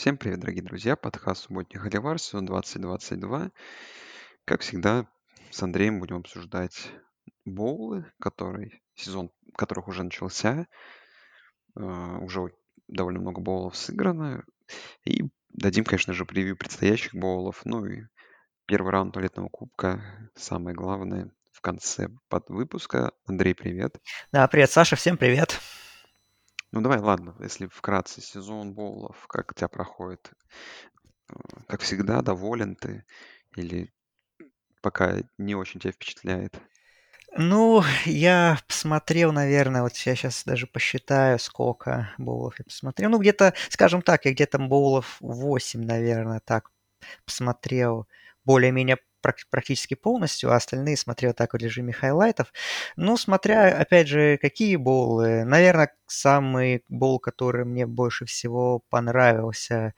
Всем привет, дорогие друзья! Подкаст «Субботний Холивар», сезон 2022. Как всегда, с Андреем будем обсуждать боулы, который, сезон которых уже начался. А, Уже довольно много боулов сыграно. И дадим, конечно же, превью предстоящих боулов. Ну и первый раунд туалетного кубка, самое главное, в конце под выпуска. Андрей, привет! Да, привет, Саша, всем привет. Ну давай, ладно, если вкратце, сезон боулов, как у тебя проходит? Э, Как всегда, доволен ты или пока не очень тебя впечатляет? Ну, я посмотрел, наверное, вот я сейчас даже посчитаю, сколько боулов я посмотрел. Ну, где-то, скажем так, я где-то боулов 8, наверное, так посмотрел более-менее практически полностью, а остальные смотрел так в режиме хайлайтов. Ну, смотря, опять же, какие боулы. Наверное, самый боул, который мне больше всего понравился,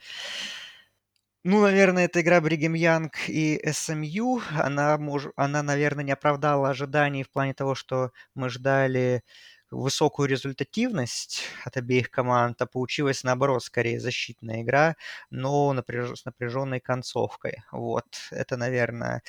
Ну, наверное, эта игра Бригем Янг и СМЮ, она, мож... она, наверное, не оправдала ожиданий в плане того, что мы ждали высокую результативность от обеих команд, а получилась, наоборот, скорее защитная игра, но напряж... с напряженной концовкой. Вот, это, наверное,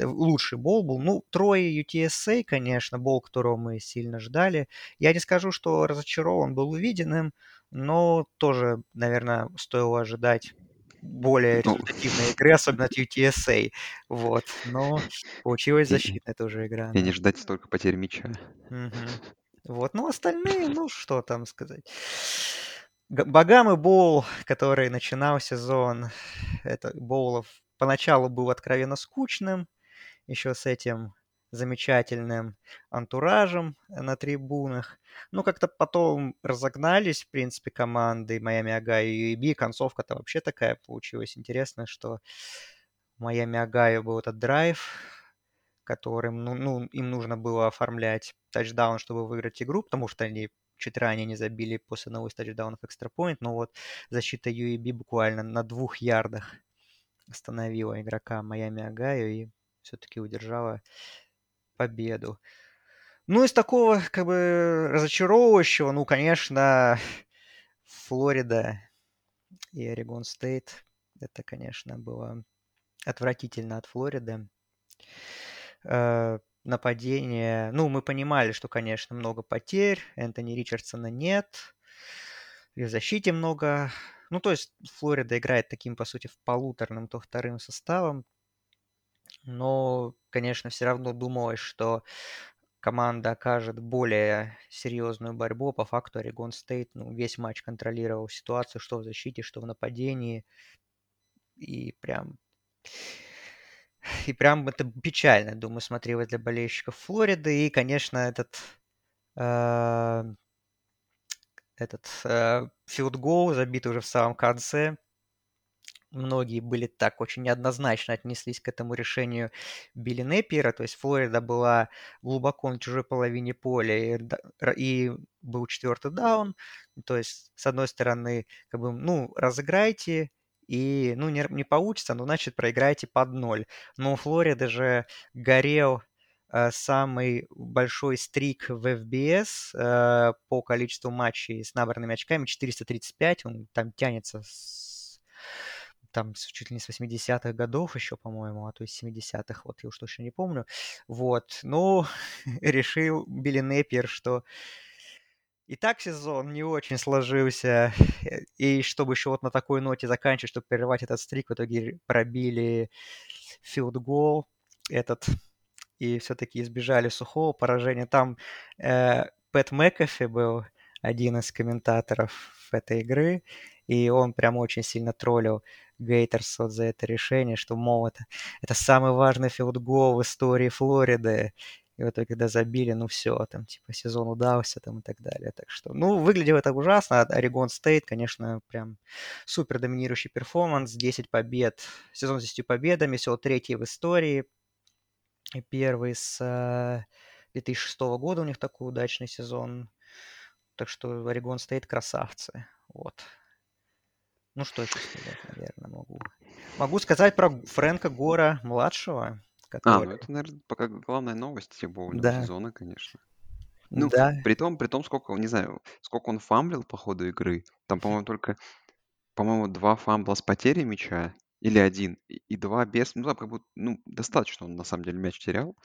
лучший бол был. Ну, трое UTSA, конечно, бол, которого мы сильно ждали. Я не скажу, что разочарован был увиденным, но тоже, наверное, стоило ожидать более Ну, результативной игры, особенно от UTSA. Вот. Но получилась защитная тоже игра, и не да. ждать столько потерь мяча. Вот. Ну, остальные, ну, что там сказать. Г- Багамы Боул, который начинал сезон, это Боулов поначалу был откровенно скучным, еще с этим замечательным антуражем на трибунах. Ну, как-то потом разогнались, в принципе, команды Майами Огайо и UAB. Концовка-то вообще такая получилась интересная, что Майами Огайо был этот драйв, которым, ну, ну, им нужно было оформлять тачдаун, чтобы выиграть игру, потому что они чуть ранее не забили после одного из тачдаунов extra point, но вот защита UAB буквально на двух ярдах остановила игрока Майами Огайо и все-таки удержала победу. Ну, из такого, как бы, разочаровывающего, ну, конечно, Флорида и Орегон Стейт. Это, конечно, было отвратительно от Флориды. Э, нападение. Ну, мы понимали, что, конечно, много потерь. Энтони Ричардсона нет. И в защите много. Ну, то есть Флорида играет таким, по сути, в полуторным, то вторым составом. Но, конечно, все равно думалось, что команда окажет более серьезную борьбу. По факту Орегон Стейт ну, весь матч контролировал ситуацию, что в защите, что в нападении. И прям и прям это печально, думаю, смотрелось для болельщиков Флориды. И, конечно, этот э, этот э, goal, забитый уже в самом конце. Многие были так очень неоднозначно отнеслись к этому решению Билли Неппера. То есть Флорида была глубоко на чужой половине поля и, и был четвертый даун. То есть, с одной стороны, как бы, ну, разыграйте, и, ну, не, не получится, ну, значит, проиграйте под ноль. Но у Флориды же горел э, самый большой стрик в FBS э, по количеству матчей с набранными очками, 435, он там тянется с там чуть ли не с 80-х годов еще, по-моему, а то есть 70-х, вот я уж точно не помню. Вот, ну, решил Билли Неппер, что и так сезон не очень сложился, и чтобы еще вот на такой ноте заканчивать, чтобы прерывать этот стрик, в итоге пробили goal этот, и все-таки избежали сухого поражения. Там э, Пэт Мэкафи был один из комментаторов этой игры, и он прям очень сильно троллил Гейтерс вот за это решение, что, мол, это, это самый важный филдгол в истории Флориды. И в итоге, когда забили, ну все, там, типа, сезон удался, там, и так далее. Так что, ну, выглядело это ужасно. Орегон Стейт, конечно, прям супер доминирующий перформанс, 10 побед, сезон с 10 победами, всего третий в истории. И первый с э, 2006 года у них такой удачный сезон. Так что Орегон Стейт красавцы. Вот. Ну, что еще сказать, наверное, могу. Могу сказать про Фрэнка Гора младшего, А, ну который... это, наверное, пока главная новость боулного Да, сезона, конечно. Ну, да. при том, при том, сколько, не знаю, сколько он фамлил по ходу игры. Там, по-моему, только по-моему, два фамбла с потерей мяча или один, и, и два без. Ну, там как будто, ну, достаточно он на самом деле мяч терял.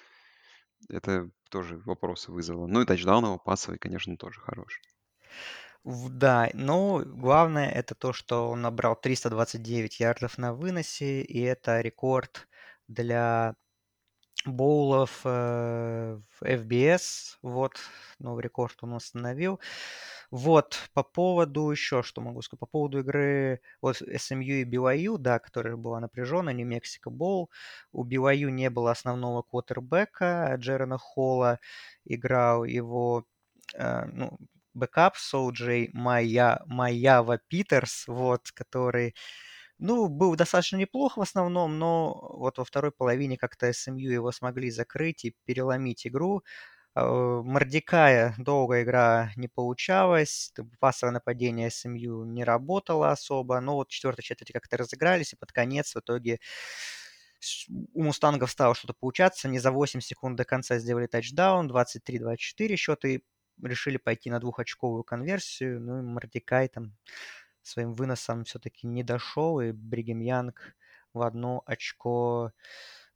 Это тоже вопросы вызвало. Ну и тачдаун его пасовый, конечно, тоже хороший. Да, но главное это то, что он набрал 329 ярдов на выносе, и это рекорд для боулов э, в FBS. Вот, новый рекорд он установил. Вот, по поводу еще, что могу сказать, по поводу игры вот SMU и BYU, да, которая была напряженная, Нью-Мексико Боул. У BYU не было основного квотербека, Джарена Холла играл его, э, ну, бэкап Сол-Джей Майя, Майява-Питерс, вот, который, ну, был достаточно неплох в основном, но вот во второй половине как-то SMU его смогли закрыть и переломить игру. А, Мордекая долго игра не получалась, пасовое нападение СМЮ не работало особо, но вот четвертой четверти как-то разыгрались, и под конец в итоге у Мустангов стало что-то получаться. Не за 8 секунд до конца сделали тачдаун, 23-24 счет, и решили пойти на двухочковую конверсию. Ну и Мордекай там своим выносом все-таки не дошел, и Бригем Янг в одно очко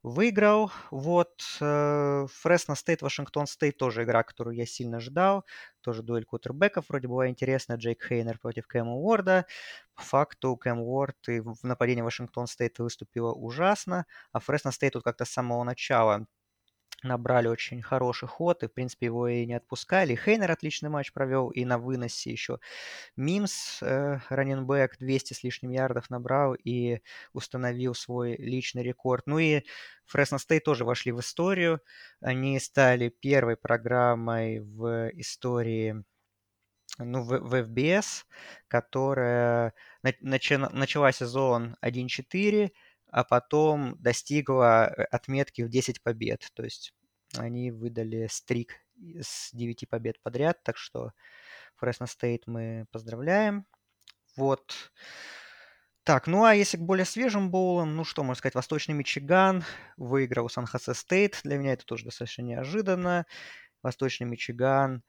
выиграл. Вот Фресно Стейт, Вашингтон Стейт тоже игра, которую я сильно ждал. Тоже дуэль квотербеков вроде была интересная. Джейк Хейнер против Кэма Уорда. По факту Кэм Уорд и в нападении Вашингтон Стейт выступила ужасно, а Фресно Стейт тут как-то с самого начала набрали очень хороший ход, и, в принципе, его и не отпускали. Хейнер отличный матч провел, и на выносе еще Мимс, э, раннинбэк, 200 с лишним ярдов набрал и установил свой личный рекорд. Ну и Фресно Стейт тоже вошли в историю. Они стали первой программой в истории ну, в, в FBS, которая начала сезон 1-4, а потом достигла э, отметки в 10 побед. То есть они выдали streak с 9 побед подряд, так что Фресно Стейт мы поздравляем. Вот. Так, ну а если к более свежим боулам, ну что можно сказать, Восточный Мичиган выиграл Сан-Хосе Стейт. Для меня это тоже достаточно неожиданно. Восточный Мичиган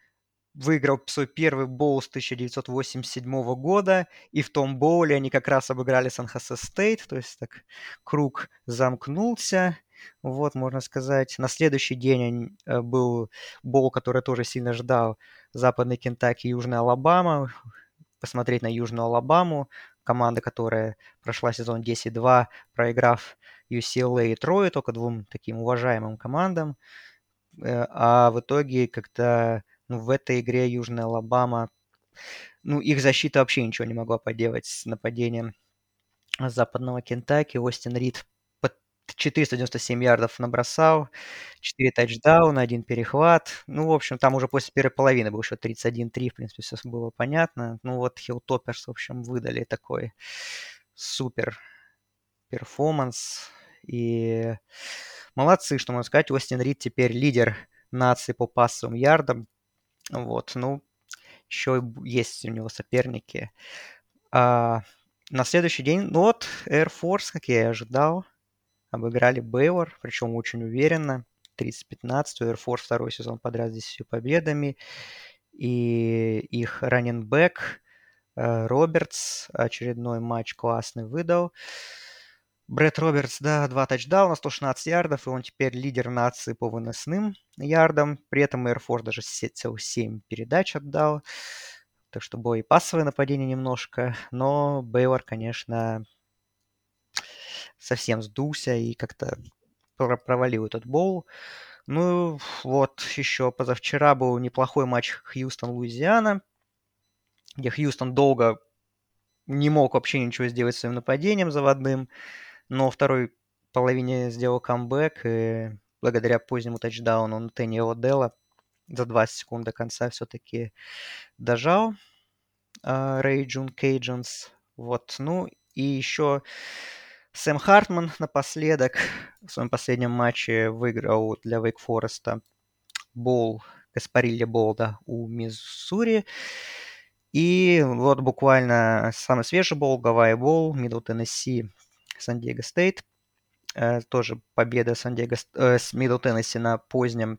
выиграл свой первый боул с 1987 года, и в том боуле они как раз обыграли Сан-Хосе Стейт, то есть так круг замкнулся, вот, можно сказать. На следующий день э, был боул, который тоже сильно ждал, Западный Кентаки, Южная Алабама, посмотреть на Южную Алабаму, команда, которая прошла сезон 10-2, проиграв UCLA и Трое, только двум таким уважаемым командам. Э, а в итоге, когда ну, в этой игре Южная Алабама, ну, их защита вообще ничего не могла поделать с нападением западного Кентаки. Остин Рид 497 ярдов набросал, 4 тачдауна, один перехват. Ну, в общем, там уже после первой половины был еще 31-3, в принципе, все было понятно. Ну, вот Хиллтопперс, в общем, выдали такой супер перформанс. И молодцы, что можно сказать. Остин Рид теперь лидер нации по пасовым ярдам. Вот, ну, еще есть у него соперники. А, на следующий день, ну вот, Air Force, как я и ожидал, обыграли Бейвор, причем очень уверенно. 30-15, Air Force второй сезон подряд с 10 победами. И их раненбэк Робертс очередной матч классный выдал. Брэд Робертс, да, два тачдауна, 116 ярдов, и он теперь лидер нации по выносным ярдам. При этом Force даже целых 7 передач отдал. Так что было и пассовое нападение немножко. Но Бейлор, конечно, совсем сдулся и как-то провалил этот боул. Ну, вот еще позавчера был неплохой матч Хьюстон-Луизиана, где Хьюстон долго не мог вообще ничего сделать своим нападением заводным но второй половине сделал камбэк, и благодаря позднему тачдауну на Тенни Одела за 20 секунд до конца все-таки дожал Рэй Джун Кейджинс. Вот, ну и еще Сэм Хартман напоследок в своем последнем матче выиграл для Вейк Фореста боул, Гаспарилья Боул, да, у Миссури. И вот буквально самый свежий боул, Гавайи Боул, Мидл Теннесси Сан-Диего Стейт. Э, тоже победа Сан-Диего, э, с Мидл Теннесси на позднем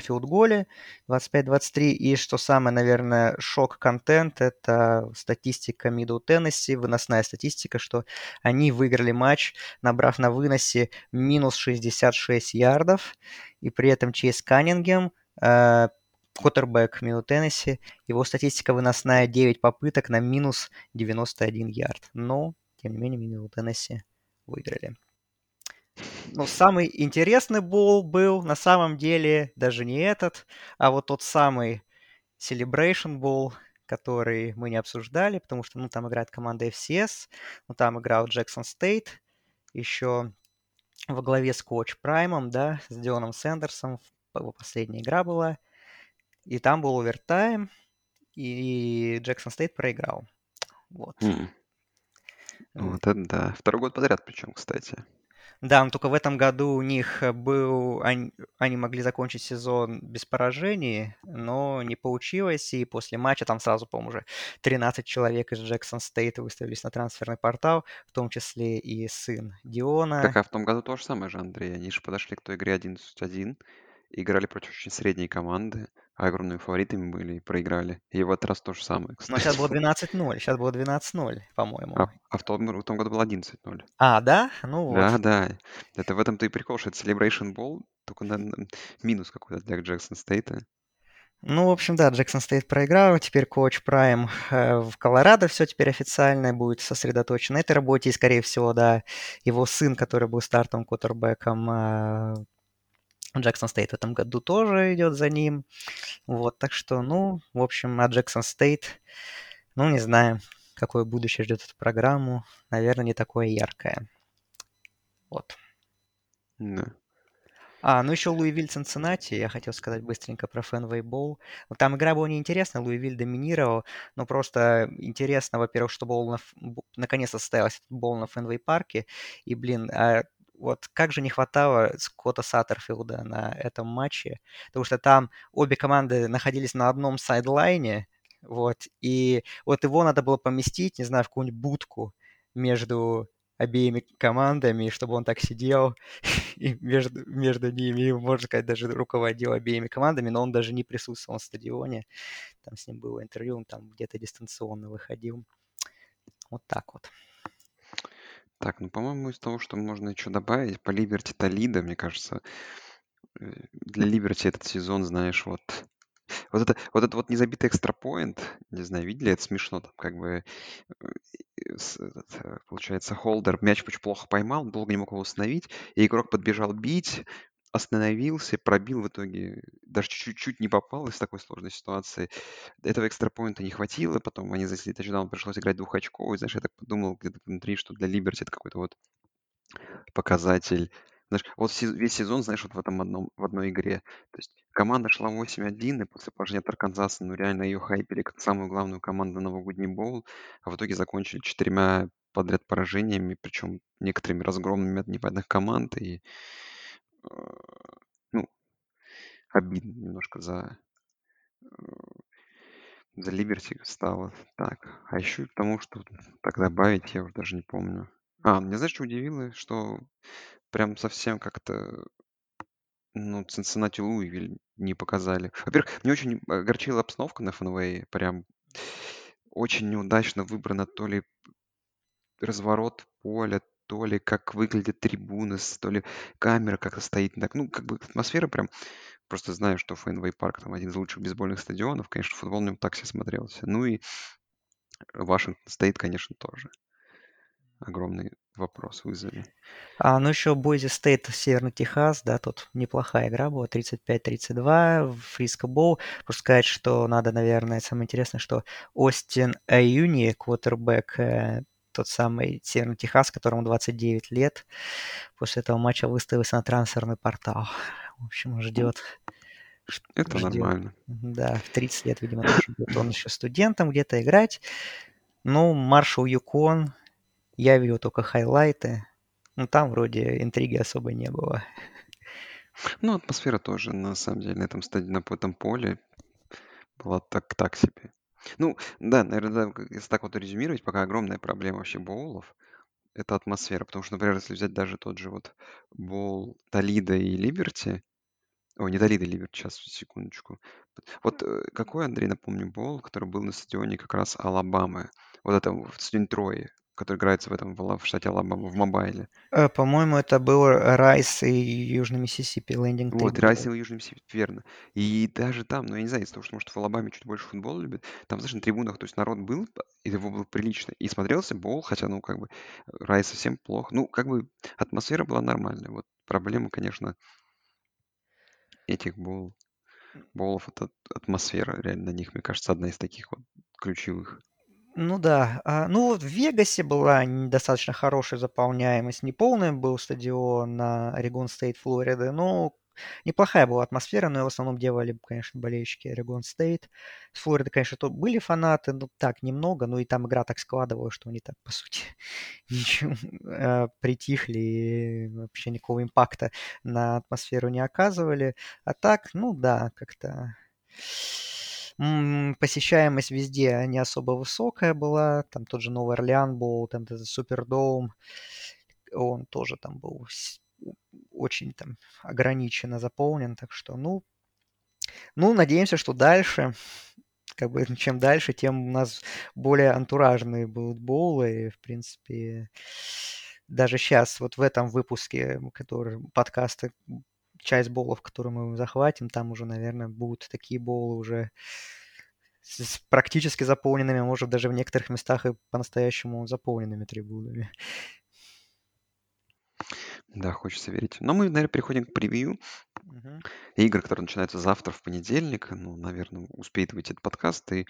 филдголе 25-23. И что самое, наверное, шок-контент, это статистика Middle Tennessee, выносная статистика, что они выиграли матч, набрав на выносе минус 66 ярдов. И при этом Чейз Каннингем, э, Коттербэк Middle Tennessee, его статистика выносная 9 попыток на минус 91 ярд. Но, тем не менее, Middle Tennessee выиграли. Ну, самый интересный бол был на самом деле даже не этот, а вот тот самый Celebration Bowl, который мы не обсуждали, потому что, ну, там играет команда FCS, ну, там играл Джексон Стейт, еще во главе с Coach Prime ом, да, с Дионом Сэндерсом, его последняя игра была, и там был овертайм, и Джексон Стейт проиграл. Вот. М. Вот это да. Второй год подряд причем, кстати. Да, но только в этом году у них был... Они, они могли закончить сезон без поражений, но не получилось, и после матча там сразу, по-моему, уже 13 человек из Джексон Стейта выставились на трансферный портал, в том числе и сын Диона. Так, а в том году то же самое же, Андрей. Они же подошли к той игре 11-1, играли против очень средней команды, а огромными фаворитами были и проиграли. И в этот раз то же самое, Но сейчас кстати. было 12-0, сейчас было 12-0, по-моему. А, а в, том, в том году было 11-0. А, да? Ну вот. Да, да. Это в этом-то и прикол, что это Celebration Bowl, только на, на- минус какой-то для Джексон Стейта. Ну, в общем, да, Джексон Стейт проиграл, теперь Coach Prime э, в Колорадо все теперь официально будет сосредоточен на этой работе, и, скорее всего, да, его сын, который был стартовым квотербэком э, Джексон Стейт в этом году тоже идет за ним. Вот, так что, ну, в общем, а Джексон Стейт, ну, не знаю, какое будущее ждет эту программу. Наверное, не такое яркое. Вот. Да. А, ну еще Луивиль Цинциннати, я хотел сказать быстренько про Fenway Bowl. Там игра была неинтересная, Луивиль доминировал, но просто интересно, во-первых, что Боул на, наконец-то состоялся Боул на Фенвей Парке, и, блин, а вот как же не хватало Скотта Саттерфилда на этом матче, потому что там обе команды находились на одном сайдлайне, вот, и вот его надо было поместить, не знаю, в какую-нибудь будку между обеими командами, чтобы он так сидел и между, между ними, можно сказать, даже руководил обеими командами, но он даже не присутствовал на стадионе. Там с ним было интервью, он там где-то дистанционно выходил. Вот так вот. Так, ну, по-моему, из того, что можно еще добавить, по Либерти Толида, мне кажется, э, для Либерти этот сезон, знаешь, вот вот это вот это вот незабитый экстрапоинт, не знаю, видели, это смешно, там как бы э, этот, э, получается, холдер мяч очень плохо поймал, долго не мог его установить, и игрок подбежал бить, остановился, пробил в итоге, даже чуть-чуть не попал из такой сложной ситуации. Этого экстрапоинта не хватило, потом они засели тачдаун, пришлось играть двухочковый, знаешь, я так подумал где-то внутри, что для Либерти это какой-то вот показатель. Знаешь, вот весь сезон, знаешь, вот в этом одном, в одной игре. То есть команда шла 8-1, и после поражения от Арканзаса, ну, реально ее хайпели как самую главную команду новогодний боул, а в итоге закончили четырьмя подряд поражениями, причем некоторыми разгромными от непонятных команд, и, ну, обидно немножко за, э, за Либерти стало так. А еще и потому, что так добавить, я уже даже не помню. А, меня знаешь, что удивило? Что прям совсем как-то Ну, Цинциннати Луивиль не показали. Во-первых, мне очень огорчила обстановка на Фенвее. Прям очень неудачно выбрано то ли разворот поля, то ли как выглядят трибуны, то ли камера как-то стоит. Так, ну, как бы атмосфера прям... Просто знаю, что Фенвей Парк там один из лучших бейсбольных стадионов. Конечно, футбол в нем так себе смотрелся. Ну и Вашингтон стоит, конечно, тоже. Огромный вопрос вызови. А, ну еще Бойзи Стейт, Северный Техас, да, тут неплохая игра была, 35-32, в Фриско Боул. Просто сказать, что надо, наверное, самое интересное, что Остин Аюни, квотербек, э, тот самый Северный Техас, которому 29 лет, после этого матча выставился на трансферный портал. В общем, ждет. Это ждет. нормально. Да, в 30 лет, видимо, будет он еще студентом где-то играть. Ну, Маршал Юкон, я видел только хайлайты. Ну, там вроде интриги особо не было. Ну, атмосфера тоже, на самом деле, на этом стадии, на этом поле была так, так себе. Ну, да, наверное, если так вот резюмировать, пока огромная проблема вообще боулов, это атмосфера. Потому что, например, если взять даже тот же вот боул Толида и Либерти, Ой, не Толидо, Ливер, сейчас, секундочку. Вот э, какой, Андрей, напомню, бол, который был на стадионе как раз Алабамы? Вот это в стадионе Трои, который играется в этом в, штате Алабама, в мобайле. Э, По-моему, это был Райс и Южный Миссисипи, Lending. Вот. Райс и Южный Миссисипи, верно. И даже там, ну, я не знаю, из-за того, что, может, в Алабаме чуть больше футбол любят, там, знаешь, на трибунах, то есть народ был, и его было прилично, и смотрелся бол, хотя, ну, как бы, Райс совсем плохо. Ну, как бы, атмосфера была нормальная. Вот проблема, конечно, этих бол, болов, это атмосфера, реально, на них, мне кажется, одна из таких вот ключевых. Ну да. А, ну вот в Вегасе была недостаточно хорошая заполняемость. Не полный был стадион на Орегон Стейт, Флорида, но неплохая была атмосфера, но в основном делали, конечно, болельщики Орегон Стейт. С Флориды, конечно, то были фанаты, но так, немного, но и там игра так складывалась, что они так, по сути, ничего, э, притихли и вообще никакого импакта на атмосферу не оказывали. А так, ну да, как-то посещаемость везде не особо высокая была. Там тот же Новый Орлеан был, там этот Супердоум, он тоже там был очень там ограниченно заполнен. Так что, ну, ну, надеемся, что дальше, как бы, чем дальше, тем у нас более антуражные будут боулы. И, в принципе, даже сейчас, вот в этом выпуске, который подкаста, часть боулов, которые мы захватим, там уже, наверное, будут такие боулы уже с, практически заполненными, может, даже в некоторых местах и по-настоящему заполненными трибунами. Да, хочется верить. Но мы, наверное, переходим к превью. Мгм. Игры, которые начинаются завтра, в понедельник. Ну, наверное, успеет выйти этот подкаст. И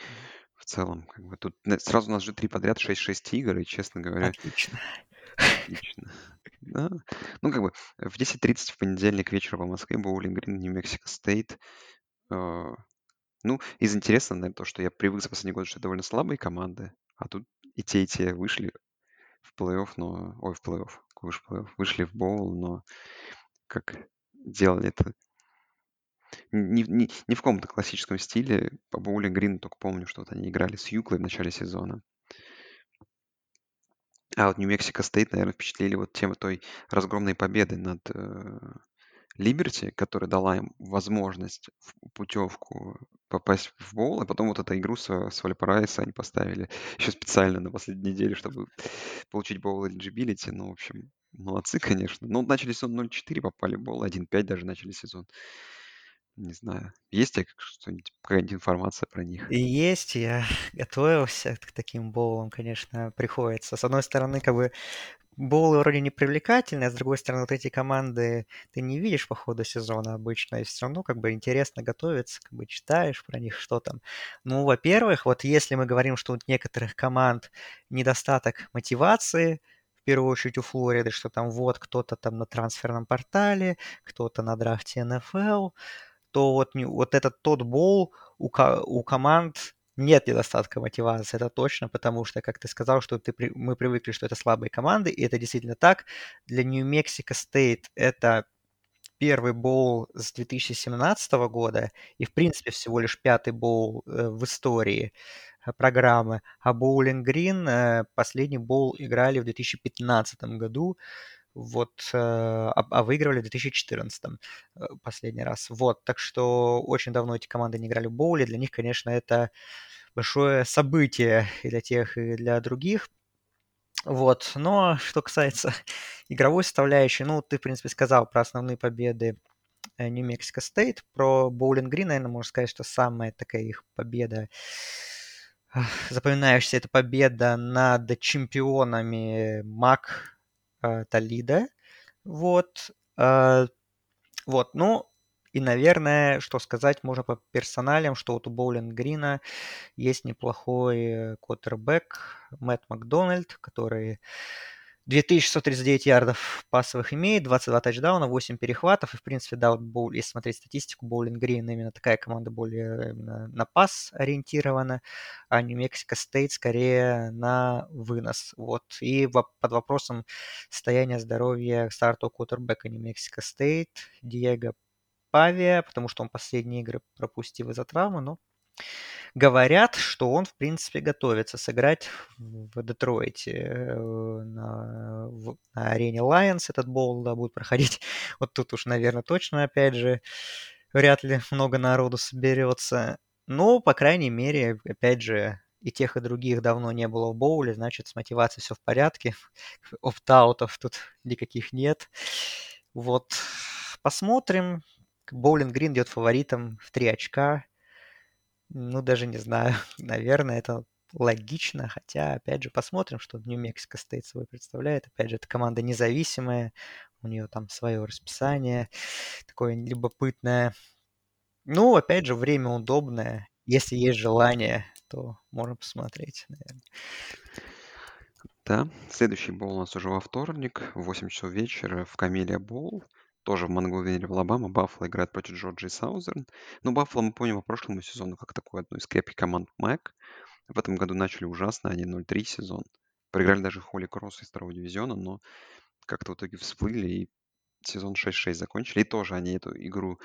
в целом, как бы тут сразу у нас же три подряд 6-6 игр. И, честно говоря, Отлично. отлично. Да. Ну, как бы в 10.30 в понедельник вечером по Москве Боулинг Грин, Нью-Мексико Стейт. Э, Ну, из интересного, наверное, то, что я привык за последние годы, что это довольно слабые команды. А тут и те, и те вышли в плей-офф, но... Ой, в плей-офф. Какой плей-офф. Вышли в боул, но как делали это не, не, не в каком-то классическом стиле. По Боулинг Грин только помню, что вот они играли с Юклой в начале сезона. А вот Нью-Мексико Стейт, наверное, впечатлили вот тем той разгромной победы над э, Либерти, которая дала им возможность в путевку попасть в боул, а потом вот эту игру с, с Вальпарайса они поставили еще специально на последней неделе, чтобы получить боул eligibility. Ну, в общем, молодцы, конечно. Ну, начали сезон 0-4, попали в боул, 1-5 даже начали сезон. Не знаю. Есть тебя что-нибудь, какая-нибудь информация про них? Есть, я готовился к таким боулам, конечно, приходится. С одной стороны, как бы боулы вроде не привлекательные, а с другой стороны, вот эти команды ты не видишь по ходу сезона обычно, и все равно как бы интересно готовиться, как бы читаешь про них, что там. Ну, во-первых, вот если мы говорим, что у некоторых команд недостаток мотивации, в первую очередь у Флориды, что там вот кто-то там на трансферном портале, кто-то на драфте НФЛ, то вот, вот этот тот бол у, ко- у команд нет недостатка мотивации, это точно, потому что, как ты сказал, что ты, мы привыкли, что это слабые команды, и это действительно так. Для Нью-Мексико Стейт это первый боул с 2017 года и, в принципе, всего лишь пятый боул э, в истории э, программы. А Боулинг Грин э, последний боул играли в 2015 году, вот, э, а, а выигрывали в 2014 э, последний раз. Вот, так что очень давно эти команды не играли в боуле. Для них, конечно, это большое событие и для тех, и для других. Вот, но что касается игровой составляющей, ну, ты, в принципе, сказал про основные победы Нью-Мексико Стейт. Про Боулинг Грин, наверное, можно сказать, что самая такая их победа запоминающаяся, это победа над чемпионами МАК э, Толидо. Вот. э, вот, ну, и, наверное, что сказать можно по персоналям, что вот у Боулинг Грина есть неплохой квотербек Мэтт Макдональд, который 2139 ярдов пасовых имеет, 22 тачдауна, 8 перехватов. И, в принципе, да, если смотреть статистику, Боулинг Грин именно такая команда более именно на пас ориентирована, а Нью-Мексико Стейт скорее на вынос. Вот. И под вопросом состояния здоровья стартового квотербека Нью-Мексико Стейт Диего Павия, потому что он последние игры пропустил из-за травмы, но Говорят, что он, в принципе, готовится сыграть в Детройте э, на, в- на арене Lions. Этот боул да, будет проходить. Вот тут уж, наверное, точно, опять же, вряд ли много народу соберется. Но, по крайней мере, опять же, и тех, и других давно не было в боуле, значит, с мотивацией все в порядке. Опт-аутов тут никаких нет. Вот, посмотрим. Боулинг Грин идет фаворитом в 3 очка. Ну, даже не знаю. Наверное, это логично, хотя, опять же, посмотрим, что Нью-Мексико стоит собой представляет. Опять же, это команда независимая, у нее там свое расписание, такое любопытное. Ну, опять же, время удобное. Если есть желание, то можно посмотреть, наверное. Да, следующий боул у нас уже во вторник, в 8 часов вечера в Камелия Боул. Тоже в Монголвере, в Алабама. Баффало играет против Джорджии Саузерн. Но Баффало мы помним по прошлому сезону как такую одну из крепких команд МЭК. В этом году начали ужасно, они 0-3 сезон. Проиграли даже Холли Кросс из второго дивизиона, но как-то в итоге всплыли и сезон 6-6 закончили. И тоже они эту игру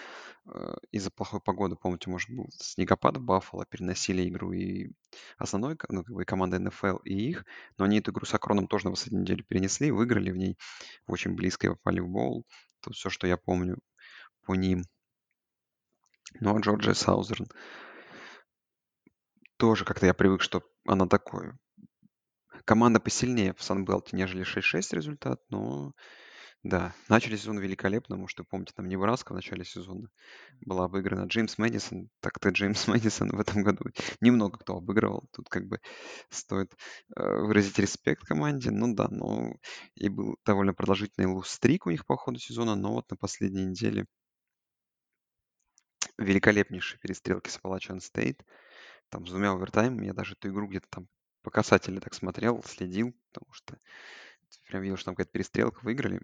э, из-за плохой погоды, помните, может, был снегопад в Баффало, переносили игру и основной, ну, как бы и команды НФЛ, и их. Но они эту игру с Акроном тоже на последнюю неделю перенесли, выиграли в ней очень близко и попали в боул. Это все, что я помню по ним. Ну, а Джорджия Саузерн тоже как-то я привык, что она такой. Команда посильнее в Санбелте, нежели 6-6 результат, но да, начали сезон великолепно, может, вы помните, там Небраска в начале сезона была обыграна. Джеймс Мэдисон, так-то Джеймс Мэдисон в этом году немного кто обыгрывал. Тут как бы стоит э, выразить респект команде. Ну да, но и был довольно продолжительный луз-стрик у них по ходу сезона, но вот на последней неделе великолепнейшие перестрелки с Appalachian Стейт там с двумя овертаймами. Я даже эту игру где-то там по касателю так смотрел, следил, потому что прям видел, что там какая-то перестрелка, выиграли.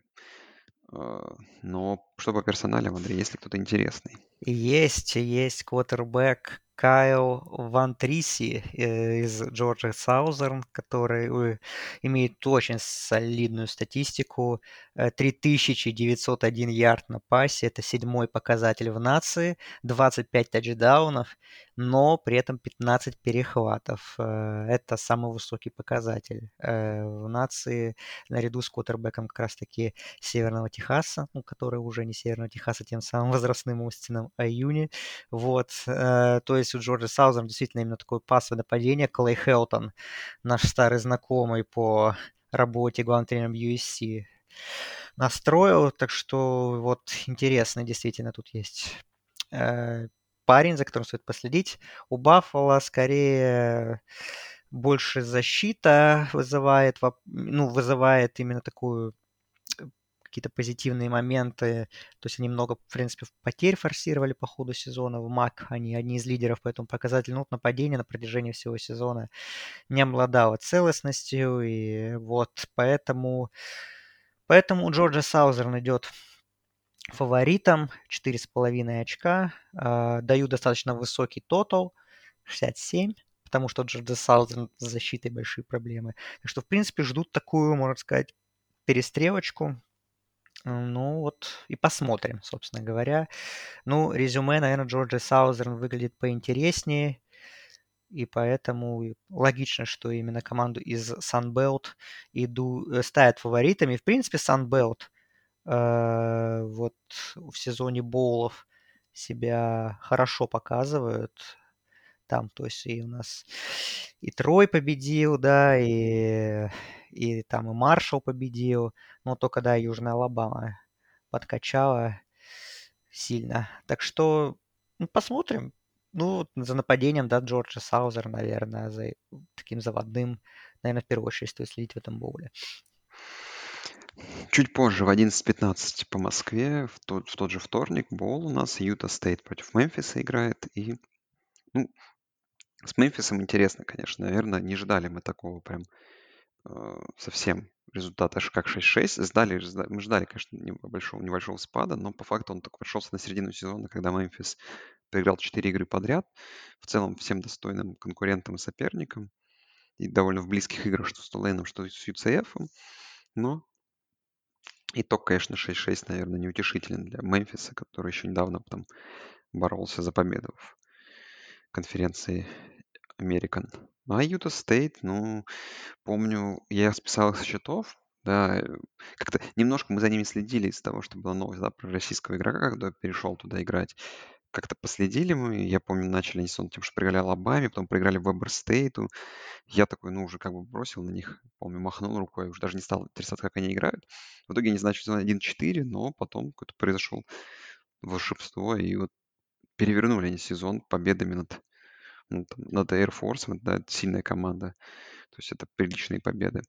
А, но что по персоналям, Андрей, есть ли кто-то интересный? Есть, есть квотербек Кайл Ван Триси э, из Джорджа Саузерн, который э, имеет очень солидную статистику. 3901 э, ярд на пасе, это седьмой показатель в нации, 25 тачдаунов, но при этом 15 перехватов. Это самый высокий показатель в нации, наряду с квотербеком как раз-таки Северного Техаса, ну, который уже не Северного Техаса, тем самым возрастным Устином Аюни. Вот, то есть у Джорджа Саузера действительно именно такое пасовое нападение. Клей Хелтон, наш старый знакомый по работе главным тренером USC, настроил. Так что вот интересно действительно тут есть э, парень, за которым стоит последить. У Баффала скорее больше защита вызывает, ну, вызывает именно такую какие-то позитивные моменты. То есть они много, в принципе, потерь форсировали по ходу сезона. В МАК они одни из лидеров по этому показателю. Ну, нападение на протяжении всего сезона не обладало целостностью. И вот поэтому, поэтому Джорджа Саузерн идет фаворитом. 4,5 очка. Э, даю достаточно высокий тотал. 67 потому что Джорджа Саузерн с защитой большие проблемы. Так что, в принципе, ждут такую, можно сказать, перестрелочку. Ну вот и посмотрим, собственно говоря. Ну, резюме, наверное, Джорджа Саузерн выглядит поинтереснее. И поэтому логично, что именно команду из Sunbelt иду, э, ставят фаворитами. В принципе, Sunbelt вот в сезоне боулов себя хорошо показывают. Там, то есть и у нас и Трой победил, да, и и там и Маршall победил, но только, да, Южная Алабама подкачала сильно. Так что ну, посмотрим. Ну, за нападением, да, Джорджа Саузер, наверное, за таким заводным, наверное, в первую очередь стоит следить в этом боуле. Чуть позже, в 11.15 по Москве, в тот, в тот же вторник, боул у нас Юта Стейт против Мемфиса играет. И, ну, с Мемфисом интересно, конечно, наверное, не ждали мы такого прям Э, совсем результата как 6-6. Сдали, мы ждали, конечно, небольшого, небольшого спада, но по факту он только пришелся на середину сезона, когда Мемфис проиграл 4 игры подряд. В целом всем достойным конкурентам и соперникам. И довольно в близких играх, что с Тулейном, что с UCF. Но итог, конечно, 6-6, наверное, неутешителен для Мемфиса, который еще недавно там боролся за победу в конференции American. А Юта Стейт, ну, помню, я списал их со счетов, да, как-то немножко мы за ними следили из того, что была новость, да, про российского игрока, когда перешел туда играть. Как-то последили мы. Я помню, начали они с тем, что проиграли Алабаме, потом проиграли Вебер Стейту. Я такой, ну, уже как бы бросил на них, помню, махнул рукой, уже даже не стал интересоваться, как они играют. В итоге они значит 1-4, но потом какое-то произошел волшебство, и вот перевернули они сезон победами над, ну, там, над Air Force, да, это сильная команда. То есть это приличные победы.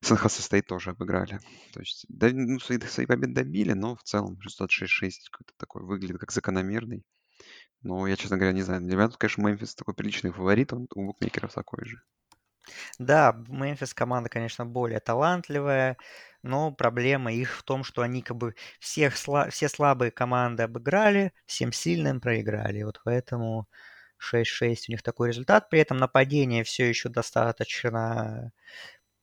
Сан-Хосе Стейт тоже обыграли. То есть, да, ну, свои, свои победы добили, но в целом 606 какой-то такой выглядит как закономерный. Но я, честно говоря, не знаю. Для меня тут, конечно, Мемфис такой приличный фаворит, он у букмекеров такой же. Да, Мемфис команда, конечно, более талантливая, но проблема их в том, что они как бы всех сла- все слабые команды обыграли, всем сильным проиграли. Вот поэтому 6-6 у них такой результат. При этом нападение все еще достаточно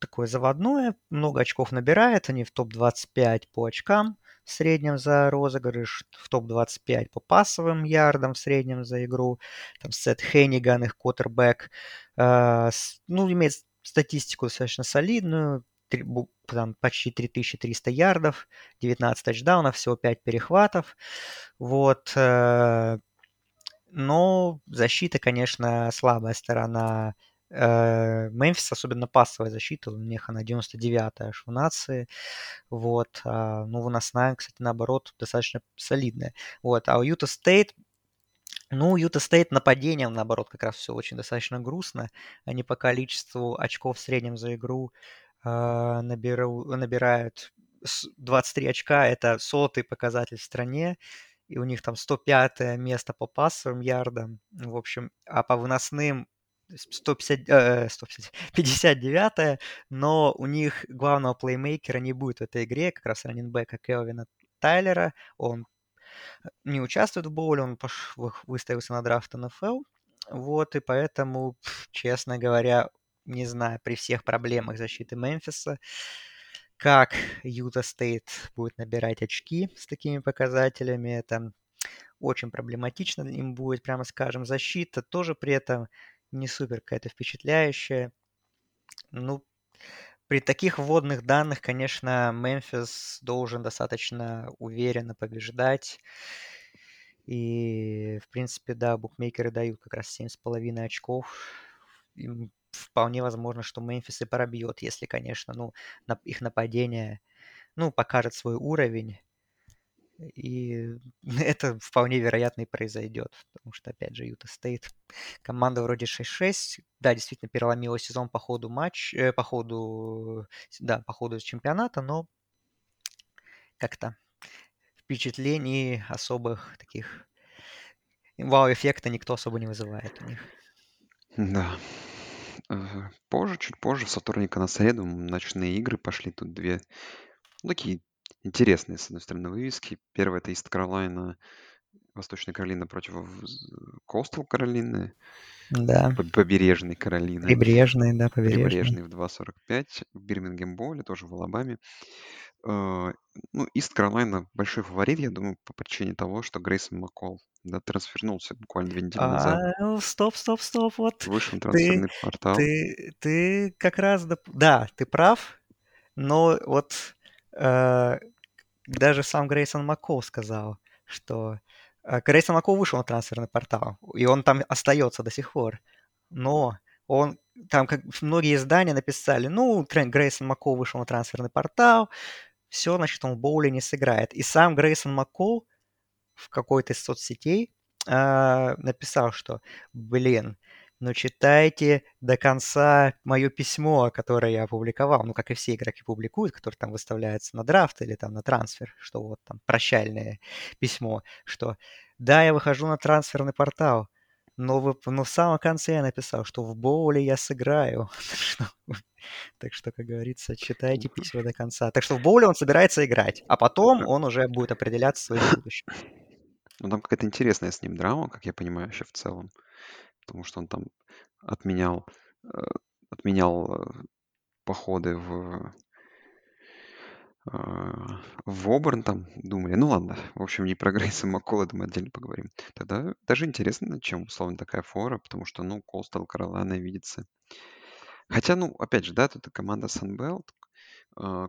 такое заводное, много очков набирает, они в топ-25 по очкам в среднем за розыгрыш, в топ-25 по пасовым ярдам в среднем за игру. Там Сет Хенниган, их квотербек, э, ну, имеет статистику достаточно солидную, там почти 3300 ярдов, 19 тачдаунов, всего 5 перехватов. Вот. Э, но защита, конечно, слабая сторона Мемфис, особенно пасовая защита, у них она 99-я аж в нации. Вот. А, ну, выносная, кстати, наоборот, достаточно солидная. Вот. А у Юта Стейт, ну, у Юта Стейт нападением, наоборот, как раз все очень достаточно грустно. Они по количеству очков в среднем за игру э, наберу, набирают 23 очка. Это сотый показатель в стране. И у них там 105 место по пассовым ярдам. В общем, а по выносным 150, э, 150, 59 но у них главного плеймейкера не будет в этой игре, как раз раненбека Келвина Тайлера. Он не участвует в боуле, он пош... выставился на драфт НФЛ. Вот, и поэтому, честно говоря, не знаю, при всех проблемах защиты Мемфиса, как Юта Стейт будет набирать очки с такими показателями, это очень проблематично им будет, прямо скажем. Защита тоже при этом не супер какая-то впечатляющая. Ну, при таких вводных данных, конечно, Мемфис должен достаточно уверенно побеждать. И, в принципе, да, букмекеры дают как раз 7,5 очков. Им вполне возможно, что Мемфис и пробьет, если, конечно, ну, их нападение, ну, покажет свой уровень. И это вполне вероятно и произойдет, потому что, опять же, Юта Стейт, команда вроде 6-6, да, действительно переломила сезон по ходу матч, э, по ходу, да, по ходу чемпионата, но как-то впечатлений особых таких вау-эффекта никто особо не вызывает у них. Да. Позже, чуть позже, с вторника на среду ночные игры пошли. Тут две ну, такие интересные, с одной стороны, вывески. Первая это Ист Каролайна, Восточная Каролина против Костел Каролины, Да. побережной Каролины, Прибрежные, да, побережные. прибрежной в 2.45, в Бирмингем Боле, тоже в Алабаме. Э, ну, Ист Каролайна большой фаворит, я думаю, по причине того, что Грейсон Маккол да, трансфернулся буквально две недели назад. А, ну, стоп, стоп, стоп, вот Вышел ты, трансферный портал. ты, ты как раз, да, ты прав, но вот даже сам Грейсон Маккол сказал, что э, Грейсон Маккол вышел на трансферный портал, и он там остается до сих пор. Но он там, как многие издания написали, ну, Грейсон Маккол вышел на трансферный портал, все, значит, он в боуле не сыграет. И сам Грейсон Маккол в какой-то из соцсетей э, написал, что, блин, но читайте до конца мое письмо, которое я опубликовал, ну, как и все игроки публикуют, которые там выставляются на драфт или там на трансфер, что вот там прощальное письмо, что да, я выхожу на трансферный портал, но, вы, но в самом конце я написал, что в боуле я сыграю. так что, как говорится, читайте письма до конца. Так что в боуле он собирается играть, а потом он уже будет определяться своим будущим. Ну, там какая-то интересная с ним драма, как я понимаю, вообще в целом потому что он там отменял, э, отменял э, походы в э, в Оберн там думали. Ну ладно, в общем, не про Грейса Маккола, мы отдельно поговорим. Тогда даже интересно, чем условно такая фора, потому что, ну, Костел, Каролина видится. Хотя, ну, опять же, да, тут команда Sunbelt,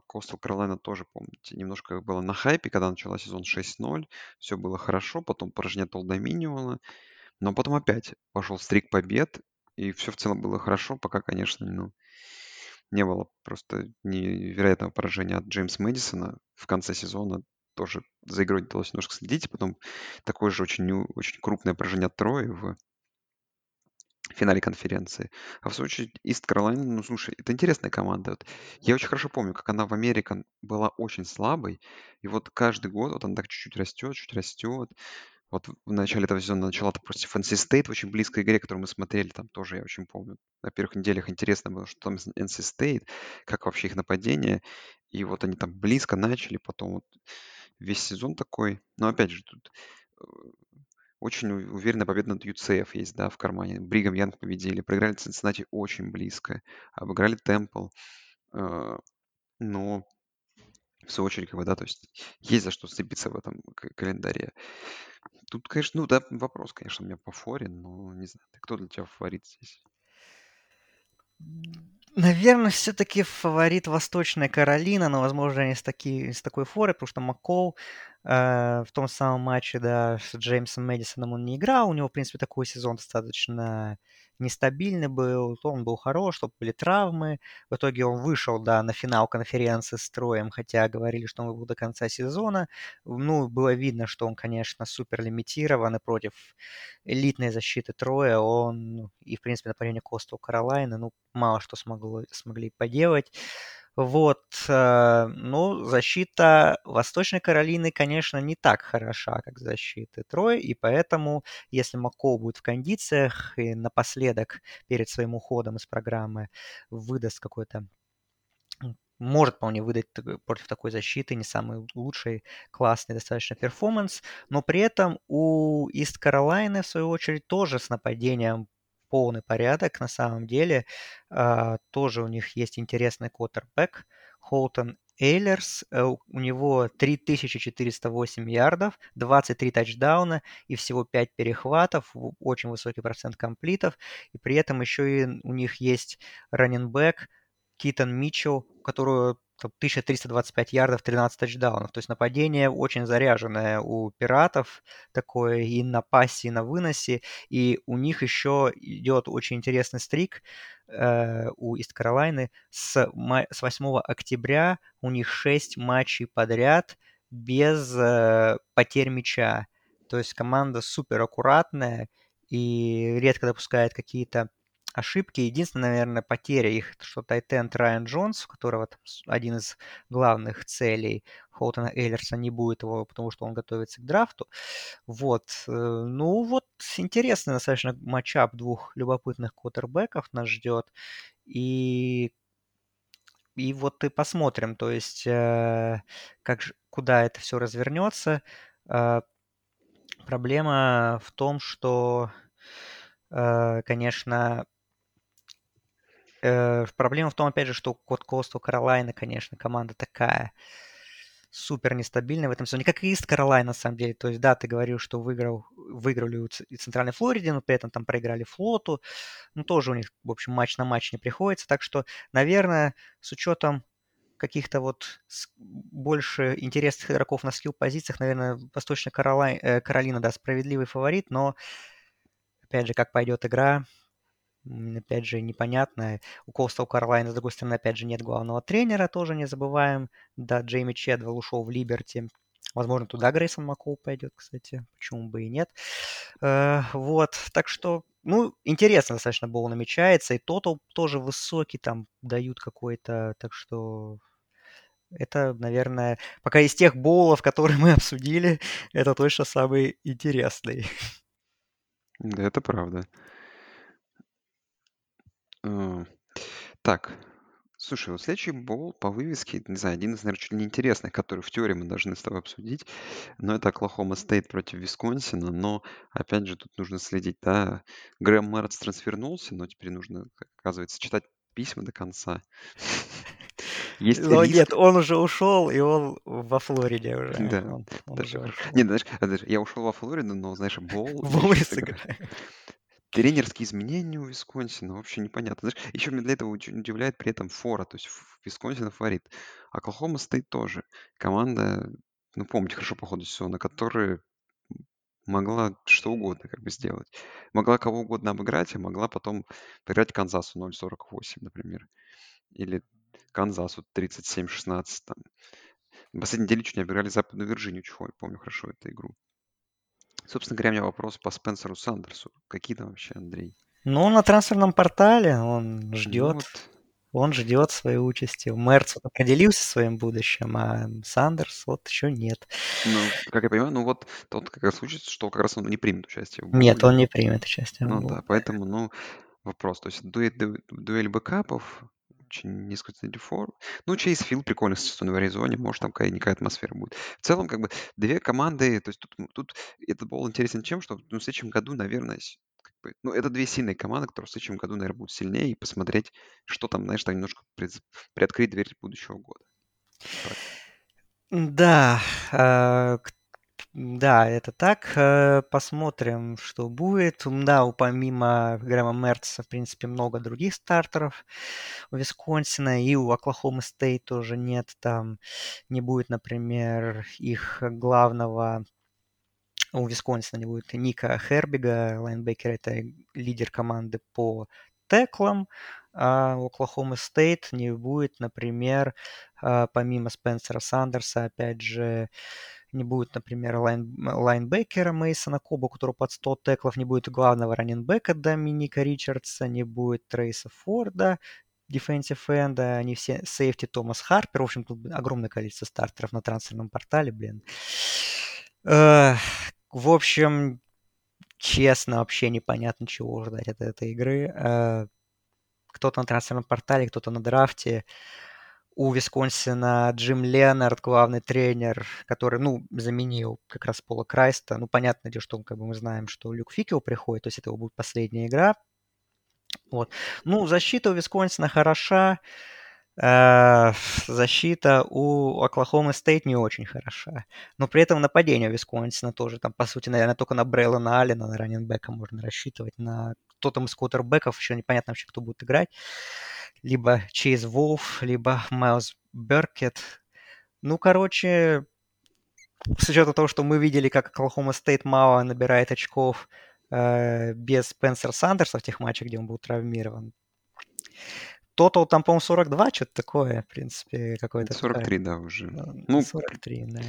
Костел Каролайна тоже, помните, немножко было на хайпе, когда начала сезон 6-0, все было хорошо, потом поражение от Олд Доминиона, но потом опять пошел стрик побед, и все в целом было хорошо, пока, конечно, ну, не было просто невероятного поражения от Джеймса Мэдисона в конце сезона. Тоже за игрой удалось немножко следить. Потом такое же очень, очень крупное поражение от Трои в финале конференции. А в очередь, Ист Каролайна, ну, слушай, это интересная команда. Вот я очень хорошо помню, как она в Американ была очень слабой, и вот каждый год вот она так чуть-чуть растет, чуть растет. Вот в начале этого сезона начала против NC State в очень близкой игре, которую мы смотрели, там тоже я очень помню. На первых неделях интересно было, что там NC State, как вообще их нападение. И вот они там близко начали, потом вот весь сезон такой. Но опять же, тут э, очень уверенная победа над UCF есть, да, в кармане. Бригам Янг победили, проиграли Цинциннати очень близко, обыграли Темпл. Э, но в свою очередь, как бы, да, то есть есть за что сцепиться в этом календаре. Тут, конечно, ну да, вопрос, конечно, у меня по форе, но не знаю, кто для тебя фаворит здесь? Наверное, все-таки фаворит Восточная Каролина, но, возможно, не с, таки, с такой форы, потому что Маккол э, в том самом матче, да, с Джеймсом Мэдисоном он не играл. У него, в принципе, такой сезон достаточно нестабильный был, он был хорош, то были травмы. В итоге он вышел, да, на финал конференции с троем, хотя говорили, что он был до конца сезона. Ну, было видно, что он, конечно, супер лимитирован, и против элитной защиты троя он, ну, и, в принципе, нападение Коста у Каролайны, ну, мало что смогло, смогли поделать. Вот, э, ну, защита Восточной Каролины, конечно, не так хороша, как защита Трой, и поэтому, если Мако будет в кондициях и напоследок перед своим уходом из программы выдаст какой-то может вполне выдать против такой защиты не самый лучший, классный достаточно перформанс, но при этом у Ист Каролайны, в свою очередь, тоже с нападением полный порядок на самом деле. А, тоже у них есть интересный квотербек Холтон Эйлерс. Э, у него 3408 ярдов, 23 тачдауна и всего 5 перехватов, очень высокий процент комплитов. И при этом еще и у них есть раненбэк Китон Митчелл, которую 1325 ярдов, 13 тачдаунов. То есть нападение очень заряженное у пиратов, такое и на пассе, и на выносе. И у них еще идет очень интересный стрик э, у Ист Каролайны. С, с 8 октября у них 6 матчей подряд без э, потерь мяча. То есть команда супер аккуратная и редко допускает какие-то ошибки. Единственная, наверное, потеря их, что Тайтенд Райан Джонс, у которого один из главных целей Холтона Эйлерса не будет его, потому что он готовится к драфту. Вот. Э, ну, вот интересный достаточно матчап двух любопытных квотербеков нас ждет. И и вот и посмотрим, то есть э, как куда это все развернется. Э, проблема в том, что, конечно, проблема в том, опять же, что код Coastal Carolina, конечно, команда такая супер нестабильная в этом сезоне, как и Ист Каролайн, на самом деле. То есть, да, ты говорил, что выиграл, выиграли у Центральной Флориде, но при этом там проиграли Флоту. Ну, тоже у них, в общем, матч на матч не приходится. Так что, наверное, с учетом каких-то вот больше интересных игроков на скилл-позициях, наверное, Восточная Каролай, э, Каролина, да, справедливый фаворит, но, опять же, как пойдет игра, опять же, непонятно. У Coastal Carolina, с другой стороны, опять же, нет главного тренера, тоже не забываем. Да, Джейми Чедвелл ушел в Либерти. Возможно, туда Грейсон Маккоу пойдет, кстати. Почему бы и нет. Э, вот, так что, ну, интересно достаточно был намечается. И тотал тоже высокий, там дают какой-то, так что... Это, наверное, пока из тех боулов, которые мы обсудили, это точно самый интересный. Да, это правда. Э, так, слушай, вот следующий боул по вывеске, не знаю, один из, наверное, чуть ли не интересных, который в теории мы должны с тобой обсудить, но это Оклахома Стейт против Висконсина, но, опять же, тут нужно следить, да, Грэм Мэртс трансфернулся, но теперь нужно, оказывается, читать письма до конца. Есть Но риск... нет, он уже ушел, и он во Флориде уже. Да, он, он даже... уже Нет, знаешь, я ушел во Флориду, но, знаешь, Боул... Боул сыграет. Тренерские изменения у Висконсина вообще непонятно. Знаешь, еще меня для этого удивляет при этом фора, то есть в- Висконсин фаворит. Оклахома стоит тоже. Команда, ну, помните хорошо по ходу сезона, которая могла что угодно как бы сделать. Могла кого угодно обыграть, а могла потом проиграть Канзасу 0-48, например. Или Канзасу 37-16 там. На последней неделе чуть не обыграли Западную Вирджинию, чего я помню хорошо эту игру. Собственно говоря, у меня вопрос по Спенсеру Сандерсу. Какие там вообще, Андрей? Ну, на трансферном портале он Ну ждет. вот, Он ждет своей участи. Мерц вот определился своим будущим, а Сандерс вот еще нет. ну, как я понимаю, ну вот тот как раз случится, что как раз он не примет участие в Нет, он не примет участие в Ну боуле. да, поэтому, ну, вопрос. То есть дуэль, ду- дуэль бэкапов, очень несколько фор. Ну, Чейз Филд прикольно, естественно, в Аризоне, может, там какая-никакая атмосфера будет. В целом, как бы, две команды, то есть тут, тут этот бол интересен тем, что ну, в следующем году, наверное, как бы, ну, это две сильные команды, которые в следующем году, наверное, будут сильнее, и посмотреть, что там, знаешь, там немножко пред- приоткрыть дверь будущего года. Так. Да, а, да, это так. Э, Посмотрим, что будет. Да, помимо Грэма Мерца, в принципе, много других стартеров у Висконсина, и у Оклахомы Стейт тоже нет. Там не будет, например, их главного у Висконсина не будет Ника Хербига, лайнбекер, это лидер команды по теклам, а у Оклахомы Стейт не будет, например, а, помимо Спенсера Сандерса, опять же, не будет, например, лайн, лайнбекера Мейсона Коба, у которого под 100 теклов, не будет главного раненбека Доминика Ричардса, не будет Трейса Форда, defensive end а, они все сейфти Томас Харпер. В общем, тут огромное количество стартеров на трансферном портале, блин. В общем, честно, вообще непонятно, чего ждать от этой игры. Э, Кто-то на трансферном портале, кто-то на драфте. У Висконсина Джим Ленард, главный тренер, который, ну, заменил как раз Пола Крайста. Ну, понятно, что как бы мы знаем, что Люк Фикел приходит, то есть это его будет последняя игра. Вот. Ну, защита у Висконсина хороша. Э, Защита у Оклахомы Стейт не очень хороша. Но при этом нападение у Висконсина тоже. Там, по сути, наверное, только на Брейлона Аллена, на раненбека можно рассчитывать. На кто там из квотербеков еще непонятно вообще, кто будет играть. Либо Чейз Волф, либо Майлз Беркет. Ну, короче, с учетом того, что мы видели, как Оклахома Стейт мало набирает очков э, без Спенсера Сандерса в тех матчах, где он был травмирован. Тотал там, по-моему, 42, что-то такое, в принципе, какой-то 43, да, уже. такая. Ну, 43, да.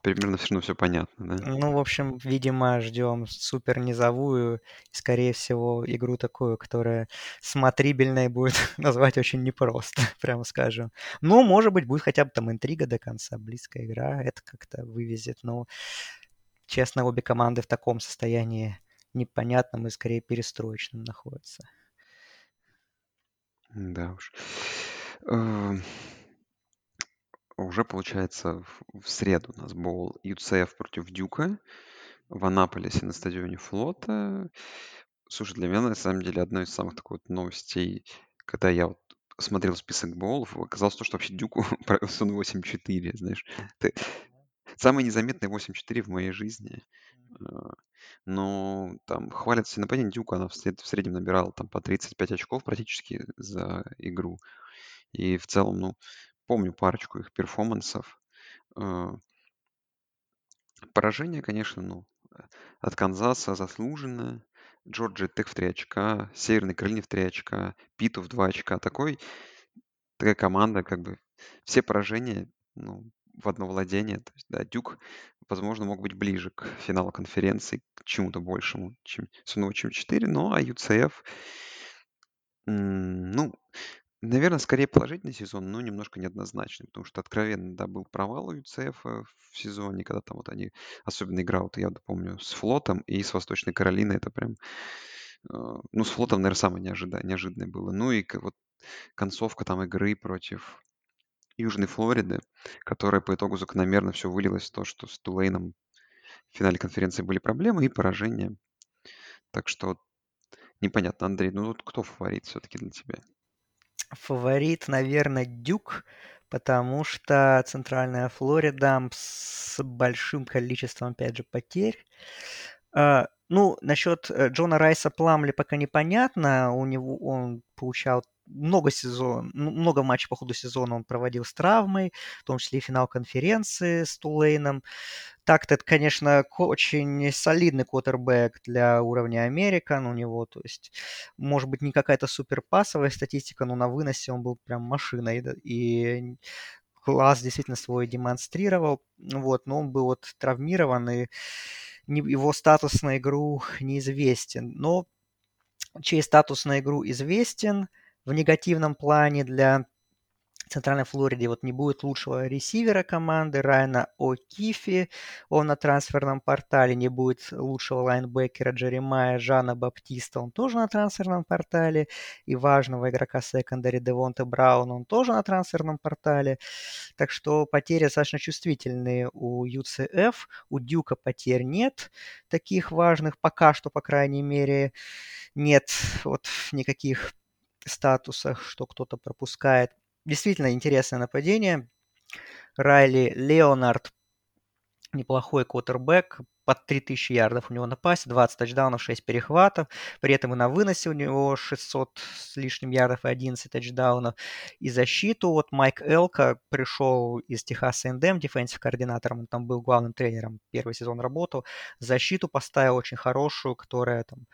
примерно все равно все понятно, да? Ну, в общем, видимо, ждем супер низовую, и, скорее всего, игру такую, которая смотрибельной будет назвать очень непросто, прямо скажем. Ну, может быть, будет хотя бы там интрига до конца, близкая игра, это как-то вывезет. Но, честно, обе команды в таком состоянии непонятном и скорее перестроечном находятся. Да уж. Эм, Уже, получается, в среду у нас был UCF против Дюка в Анаполисе на стадионе Флота. Слушай, для меня, на самом деле, одной из самых такой вот новостей, когда я вот смотрел список боулов, оказалось то, что вообще Дюку провелся на 8-4, знаешь. Это самый незаметный 8-4 в моей жизни. Э, Но там хвалят все нападение Дюка, она в сред- в среднем набирала там по 35 очков практически за игру. И в целом, ну, помню парочку их перформансов. Э, Поражение, конечно, ну, от Канзаса заслуженное. Джорджия Тек в 3 очка, Северной Каролине в 3 очка, Питу в 2 очка. Такой, такая команда, как бы все поражения ну, в одно владение. То есть, да, Дюк, возможно, мог быть ближе к финалу конференции, к чему-то большему, чем Суново, чем 4, но а UCF, ну, Наверное, скорее положительный сезон, но немножко неоднозначный, потому что откровенно, да, был провал у UCF в сезоне, когда там вот они, особенно игра, вот я помню, с Флотом и с Восточной Каролиной, это прям, э, ну, с Флотом, наверное, самое неожида- неожиданное было. Ну и вот концовка там игры против Южной Флориды, которая по итогу закономерно все вылилось в то, что с Тулейном в финале конференции были проблемы и поражения. Так что непонятно, Андрей, ну вот кто фаворит все-таки для тебя? Фаворит, наверное, Дюк, потому что Центральная Флорида с большим количеством, опять же, потерь. А, Ну, насчет э, Джона Райса Пламли пока непонятно. У него он получал много сезон, ну, много матчей по ходу сезона он проводил с травмой, в том числе и финал конференции с Тулейном. Так-то это, конечно, очень солидный квотербек для уровня Американ у него, то есть, может быть, не какая-то супер пасовая статистика, но на выносе он был прям машиной, и класс действительно свой демонстрировал, вот, но он был вот травмирован, и его статус на игру неизвестен. Но чей статус на игру известен в негативном плане для Центральной Флориде вот не будет лучшего ресивера команды Райана О'Кифи, он на трансферном портале, не будет лучшего лайнбекера Джеремая Жана Баптиста, он тоже на трансферном портале, и важного игрока секондари Девонте Браун, он тоже на трансферном портале, так что потери достаточно чувствительные у UCF, у Дюка потерь нет таких важных, пока что, по крайней мере, нет вот никаких статусах, что кто-то пропускает действительно интересное нападение. Райли Леонард, неплохой квотербек, под 3000 ярдов у него на пасе, 20 тачдаунов, 6 перехватов. При этом и на выносе у него 600 с лишним ярдов и 11 тачдаунов. И защиту вот Майк Элка пришел из Техаса НДМ, дефенсив координатором, он там был главным тренером, первый сезон работал. Защиту поставил очень хорошую, которая там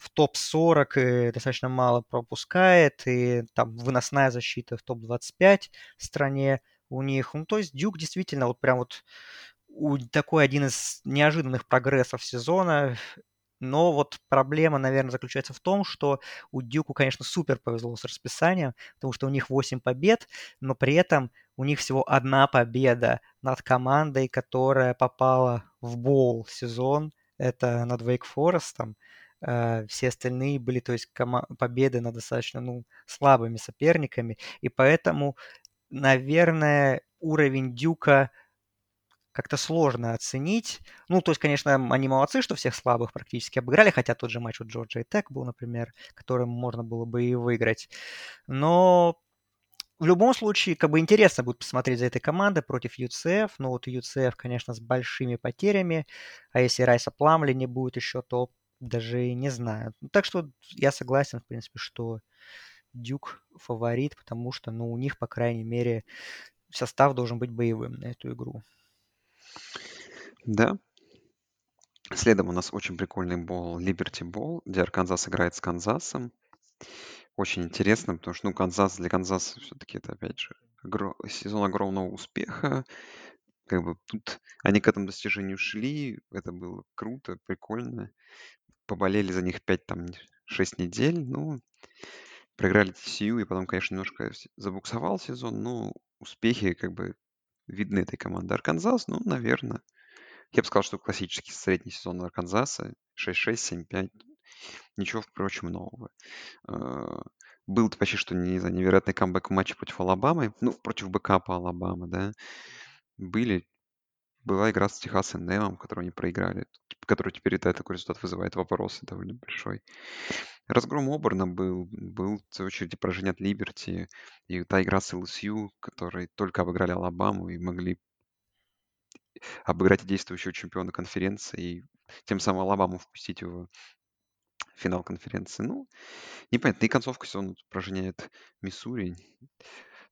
в топ-40 и достаточно мало пропускает, и там выносная защита в топ-25 в стране у них. Ну, то есть Дюк действительно вот прям вот такой один из неожиданных прогрессов сезона. Но вот проблема, наверное, заключается в том, что у Дюку, конечно, супер повезло с расписанием, потому что у них 8 побед, но при этом у них всего одна победа над командой, которая попала в боул сезон. Это над Вейк Форестом. Э, все остальные были, то есть, победы над достаточно, ну, слабыми соперниками. И поэтому, наверное, уровень Дюка как-то сложно оценить. Ну, то есть, конечно, они молодцы, что всех слабых практически обыграли, хотя тот же матч у Джорджа и Тек был, например, которым можно было бы и выиграть. Но в любом случае, как бы интересно будет посмотреть за этой командой против UCF. Ну, вот UCF, конечно, с большими потерями. А если Райса Пламли не будет еще, то даже не знаю. Ну, так что я согласен, в принципе, что Дюк фаворит, потому что, ну, у них, по крайней мере, состав должен быть боевым на эту игру. Да. Следом у нас очень прикольный бол Liberty Bowl, где Арканзас играет с Канзасом. Очень интересно, потому что, ну, Канзас для Канзаса все-таки это, опять же, огр- сезон огромного успеха. Как бы тут они к этому достижению шли, это было круто, прикольно поболели за них 5, там, 6 недель, ну, проиграли TCU, и потом, конечно, немножко забуксовал сезон, но успехи как бы видны этой команды. Арканзас, ну, наверное, я бы сказал, что классический средний сезон Арканзаса 6-6, 7-5, ничего, впрочем, нового. А, был почти что, не знаю, невероятный камбэк в матче против Алабамы, ну, против бэкапа Алабамы, да, были была игра с Техас Эндемом, которую они проиграли, который теперь это такой результат вызывает вопросы довольно большой. Разгром Оберна был, был в свою очередь поражение от Либерти, и та игра с LSU, которые только обыграли Алабаму и могли обыграть действующего чемпиона конференции и тем самым Алабаму впустить в финал конференции. Ну, непонятно. И концовка сезона поражение от Миссури.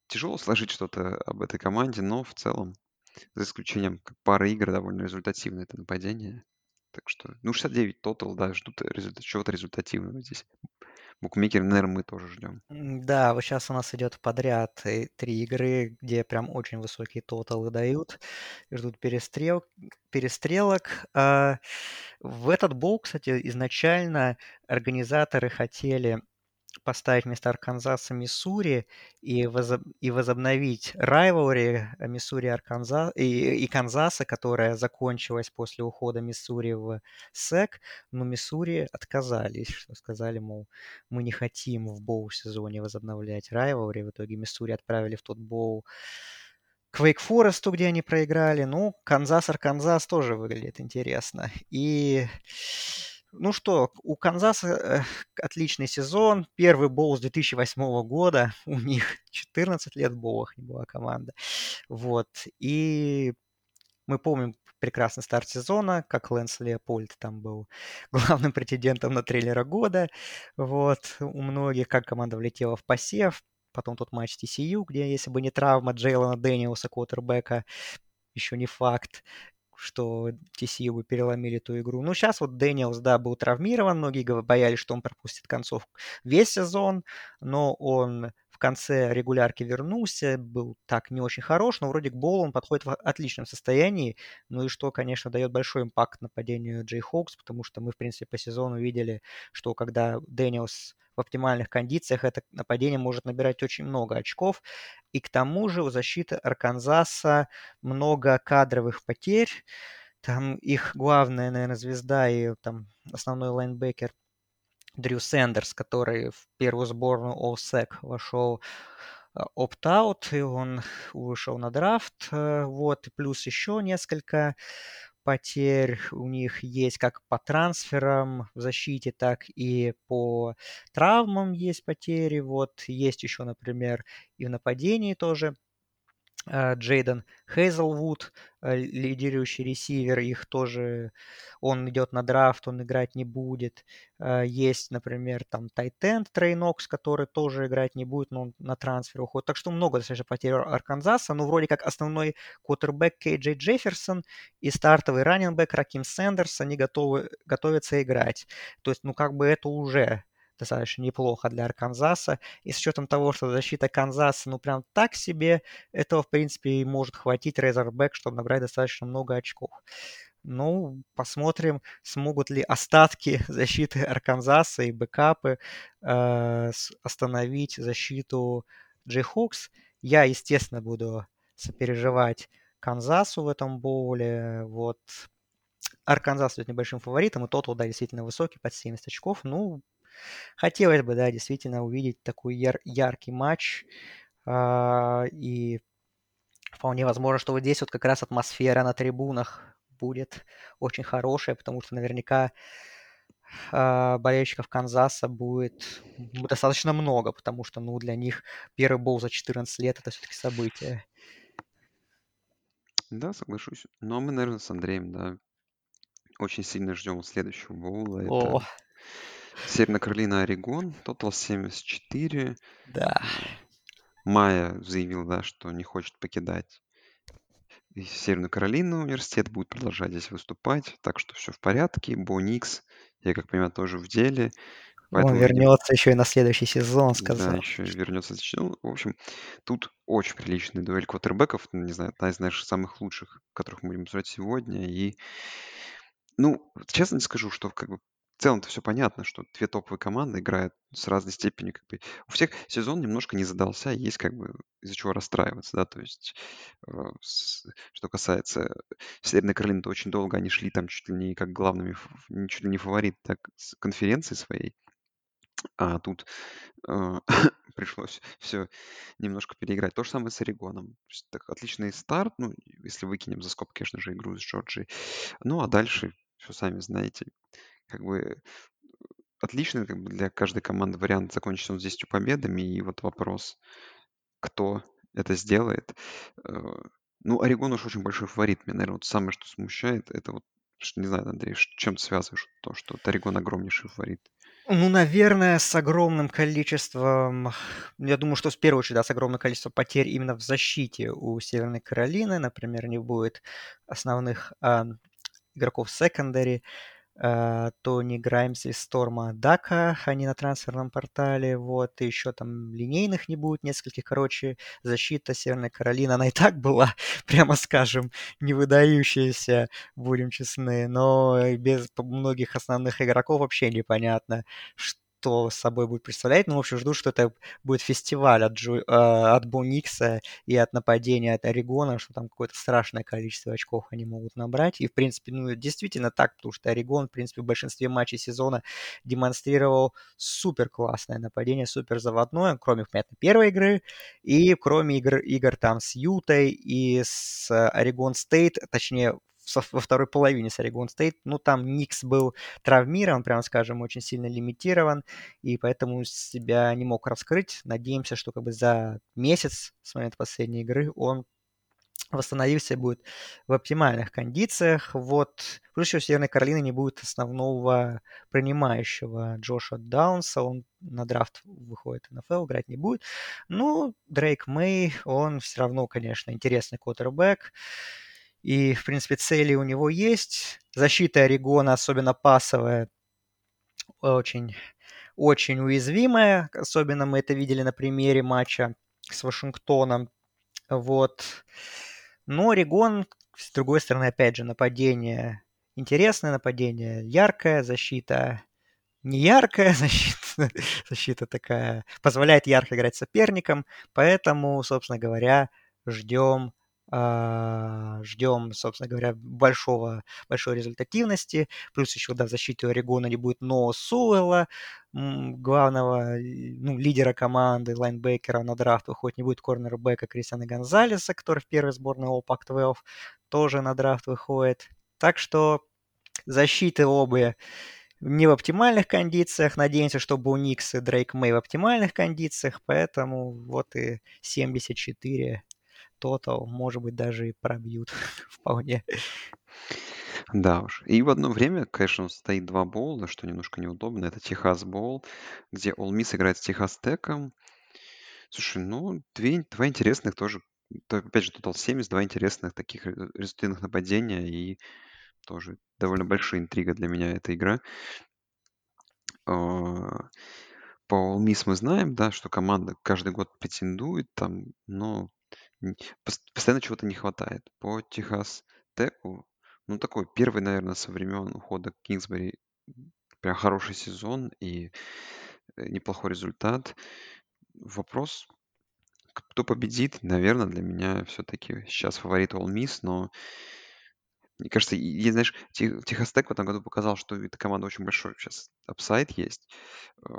Тяжело сложить что-то об этой команде, но в целом за исключением пары игр довольно результативное это нападение. Так что, ну, 69 тотал, да, ждут результат, чего-то результативного здесь. Букмекер, наверное, мы тоже ждем. Да, вот сейчас у нас идет подряд три игры, где прям очень высокие тоталы дают. Ждут перестрел... перестрелок. А в этот бол, кстати, изначально организаторы хотели поставить вместо Арканзаса Миссури и, возоб... и возобновить райвори Миссури Арканзас и, и Канзаса, которая закончилась после ухода Миссури в СЭК, но Миссури отказались, что сказали, мол, мы не хотим в боу-сезоне возобновлять райвори. В итоге Миссури отправили в тот боу к Вейк Форесту, где они проиграли. Ну, Канзас-Арканзас тоже выглядит интересно. И ну что, у Канзаса э, отличный сезон. Первый боул с 2008 года. У них 14 лет в не была команда. Вот. И Мы помним прекрасный старт сезона, как Лэнс Леопольд там был главным претендентом на тренера года. Вот, у многих, как команда влетела в посев. Потом тот матч TCU, где, если бы не травма Джейлона Дэниелса, квотербека, еще не факт что TCU бы переломили ту игру. Ну, сейчас вот Дэниелс, да, был травмирован, многие боялись, что он пропустит концовку весь сезон, но он в конце регулярки вернулся, был так не очень хорош, но вроде к болу он подходит в отличном состоянии, ну и что, конечно, дает большой impact нападению Jayhawks, потому что мы, в принципе, по сезону видели, что когда Дэниелс в оптимальных кондициях это нападение может набирать очень много очков. И к тому же у защиты Арканзаса много кадровых потерь. Там их главная, наверное, звезда и там основной лайнбекер Дрю Сендерс, который в первую сборную All-SEC вошел opt-out, и он вышел на драфт. Э, вот, и плюс еще несколько потерь у них есть как по трансферам в защите, так и по травмам есть потери. Вот есть еще, например, и в нападении тоже Джейден Хейзелвуд, э, лидирующий ресивер, их тоже, он идет на драфт, он играть не будет. Э, есть, например, там tight end Трей Нокс, который тоже играть не будет, но он на трансфер уходит. Так что много достаточно потерь Арканзаса. Ну, вроде как основной квотербек Кей Джей Джефферсон и стартовый раненбэк Раким Сэндерс, они готовы, готовятся играть. То есть, ну, как бы это уже достаточно неплохо для Арканзаса. И с учетом того, что защита Канзаса, ну, прям так себе, этого, в принципе, и может хватить Razorbacks, чтобы набрать достаточно много очков. Ну, посмотрим, смогут ли остатки защиты Арканзаса и бэкапы э, остановить защиту Джей. Я, естественно, буду сопереживать Канзасу в этом боуле. Вот. Арканзас идет небольшим фаворитом, и тот, да, действительно высокий, под 70 очков. Ну, Хотелось бы, да, действительно увидеть такой яр- яркий матч. А, и вполне возможно, что вот здесь вот как раз атмосфера на трибунах будет очень хорошая, потому что наверняка а, болельщиков Канзаса будет достаточно много, потому что, ну, для них первый бол за 14 лет это все-таки событие. Да, соглашусь. Но мы, наверное, с Андреем, да, очень сильно ждем следующего боула. О, Это Северная Каролина, Орегон, тотал 74. да. Майя заявил, да, что не хочет покидать Северную Каролину университет, будет продолжать здесь выступать, так что все в порядке. Бо Никс, я как понимаю, тоже в деле. Он Поэтому, видимо, вернется еще и на следующий сезон, да, сказал. еще вернется. Ну, в общем, тут очень приличная дуэль квотербеков, ну, не знаю, одна из наших самых лучших, которых мы будем обсуждать сегодня. И, ну, честно не скажу, что как бы в целом-то все понятно, что две топовые команды играют с разной степенью, как бы. У всех сезон немножко не задался, есть как бы из-за чего расстраиваться, да, то есть э, с- что касается Северной Каролины, то очень долго они шли там чуть ли не как главными, чуть ли не фаворит, так, с конференции своей, а тут э, пришлось все немножко переиграть. То же самое с Орегоном. Так, отличный старт, ну, если выкинем за скобки, конечно же, игру с Джорджией. Ну, а дальше, все сами знаете, как бы отличный как бы для каждой команды вариант закончить он с 10 победами. И вот вопрос, кто это сделает. Э, Ну, Орегон уж очень большой фаворит. Меня, наверное, вот самое, что смущает, это вот, не знаю, Андрей, чем ты связываешь то, что Орегон огромнейший фаворит? Ну, наверное, с огромным количеством, я думаю, что в первую очередь, да, с огромным количеством потерь именно в защите у Северной Каролины. Например, не будет основных а, игроков секондари. э, Тони Граймс и Сторма Дака, они на трансферном портале, вот, и еще там линейных не будет нескольких, короче, защита Северной Каролины, она и так была, прямо скажем, не выдающаяся, будем честны, но без многих основных игроков вообще непонятно, что собой будет представлять. Ну, в общем, жду, что это будет фестиваль от, Джу, э, от Боникса и от нападения от Орегона, что там какое-то страшное количество очков они могут набрать. И, в принципе, ну, действительно так, потому что Орегон, в принципе, в большинстве матчей сезона демонстрировал супер классное нападение, супер заводное, кроме, понятно, первой игры, и кроме игр, игр там с Ютой и с Орегон Стейт, точнее, во второй половине с Орегон Стейт. Ну, там Никс был травмирован, прямо скажем, очень сильно лимитирован, и поэтому себя не мог раскрыть. Надеемся, что как бы за месяц с момента последней игры он восстановился и будет в оптимальных кондициях. Вот. Плюс еще у Северной Каролины не будет основного принимающего Джоша Даунса. Он на драфт выходит в НФЛ, играть не будет. Ну, Дрейк Мэй, он все равно, конечно, интересный квотербек. И, в принципе, цели у него есть. Защита Орегона, особенно пасовая, очень, очень уязвимая. Особенно мы это видели на примере матча с Вашингтоном. Вот. Но Орегон, с другой стороны, опять же, нападение интересное, нападение яркое, защита не яркая, защита, защита такая, позволяет ярко играть соперникам, поэтому, собственно говоря, ждем ждем, собственно говоря, большого, большой результативности. Плюс еще, да, в защите Орегона не будет Ноа Суэлла, главного, ну, лидера команды, лайнбекера на драфт выходит, не будет корнербека Кристиана Гонзалеса, который в первой сборной All Pac-12 тоже на драфт выходит. Так что защиты обе не в оптимальных кондициях. Надеемся, чтобы у Никс и Дрейк Мэй в оптимальных кондициях. Поэтому вот и 74 тотал, может быть, даже и пробьют вполне. Да уж. И в одно время, конечно, стоит два боула, что немножко неудобно. Это Техас Боул, где Miss играет с Техас Теком. Слушай, ну, две, два интересных тоже. Опять же, тотал 70, два интересных таких результативных нападения. И тоже довольно большая интрига для меня эта игра. А, по Miss мы знаем, да, что команда каждый год претендует там, но Постоянно чего-то не хватает. По Техас Теку, ну, такой первый, наверное, со времен ухода Кингсбери прям хороший сезон и э, неплохой результат. Вопрос, кто победит, наверное, для меня все-таки сейчас фаворит Ole Miss, но мне кажется, и, знаешь, Техас Тек в этом году показал, что эта команда очень большой сейчас upside есть. Э,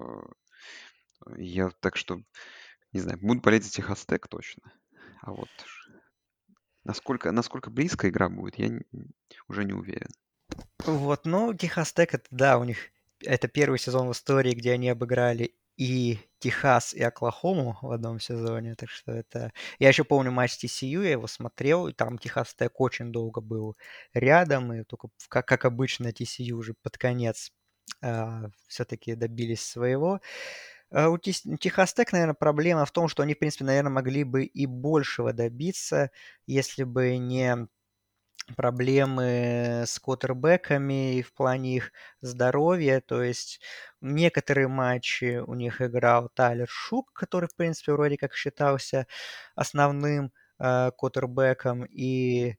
я так что, не знаю, буду болеть за Техас Тек точно. А вот насколько, насколько близко игра будет, я уже не уверен. Вот, ну, Техас Тек, это, да, у них это первый сезон в истории, где они обыграли и Техас, и Оклахому в одном сезоне, так что это... Я еще помню матч TCU, я его смотрел, и там Техас Тек очень долго был рядом, и только, как, как обычно, TCU уже под конец э, а, все-таки добились своего. Э, у Техас Тек, наверное, проблема в том, что они, в принципе, наверное, могли бы и большего добиться, если бы не проблемы с квотербеками в плане их здоровья. То есть некоторые матчи у них играл Тайлер Шук, который, в принципе, вроде как считался основным э, квотербеком. И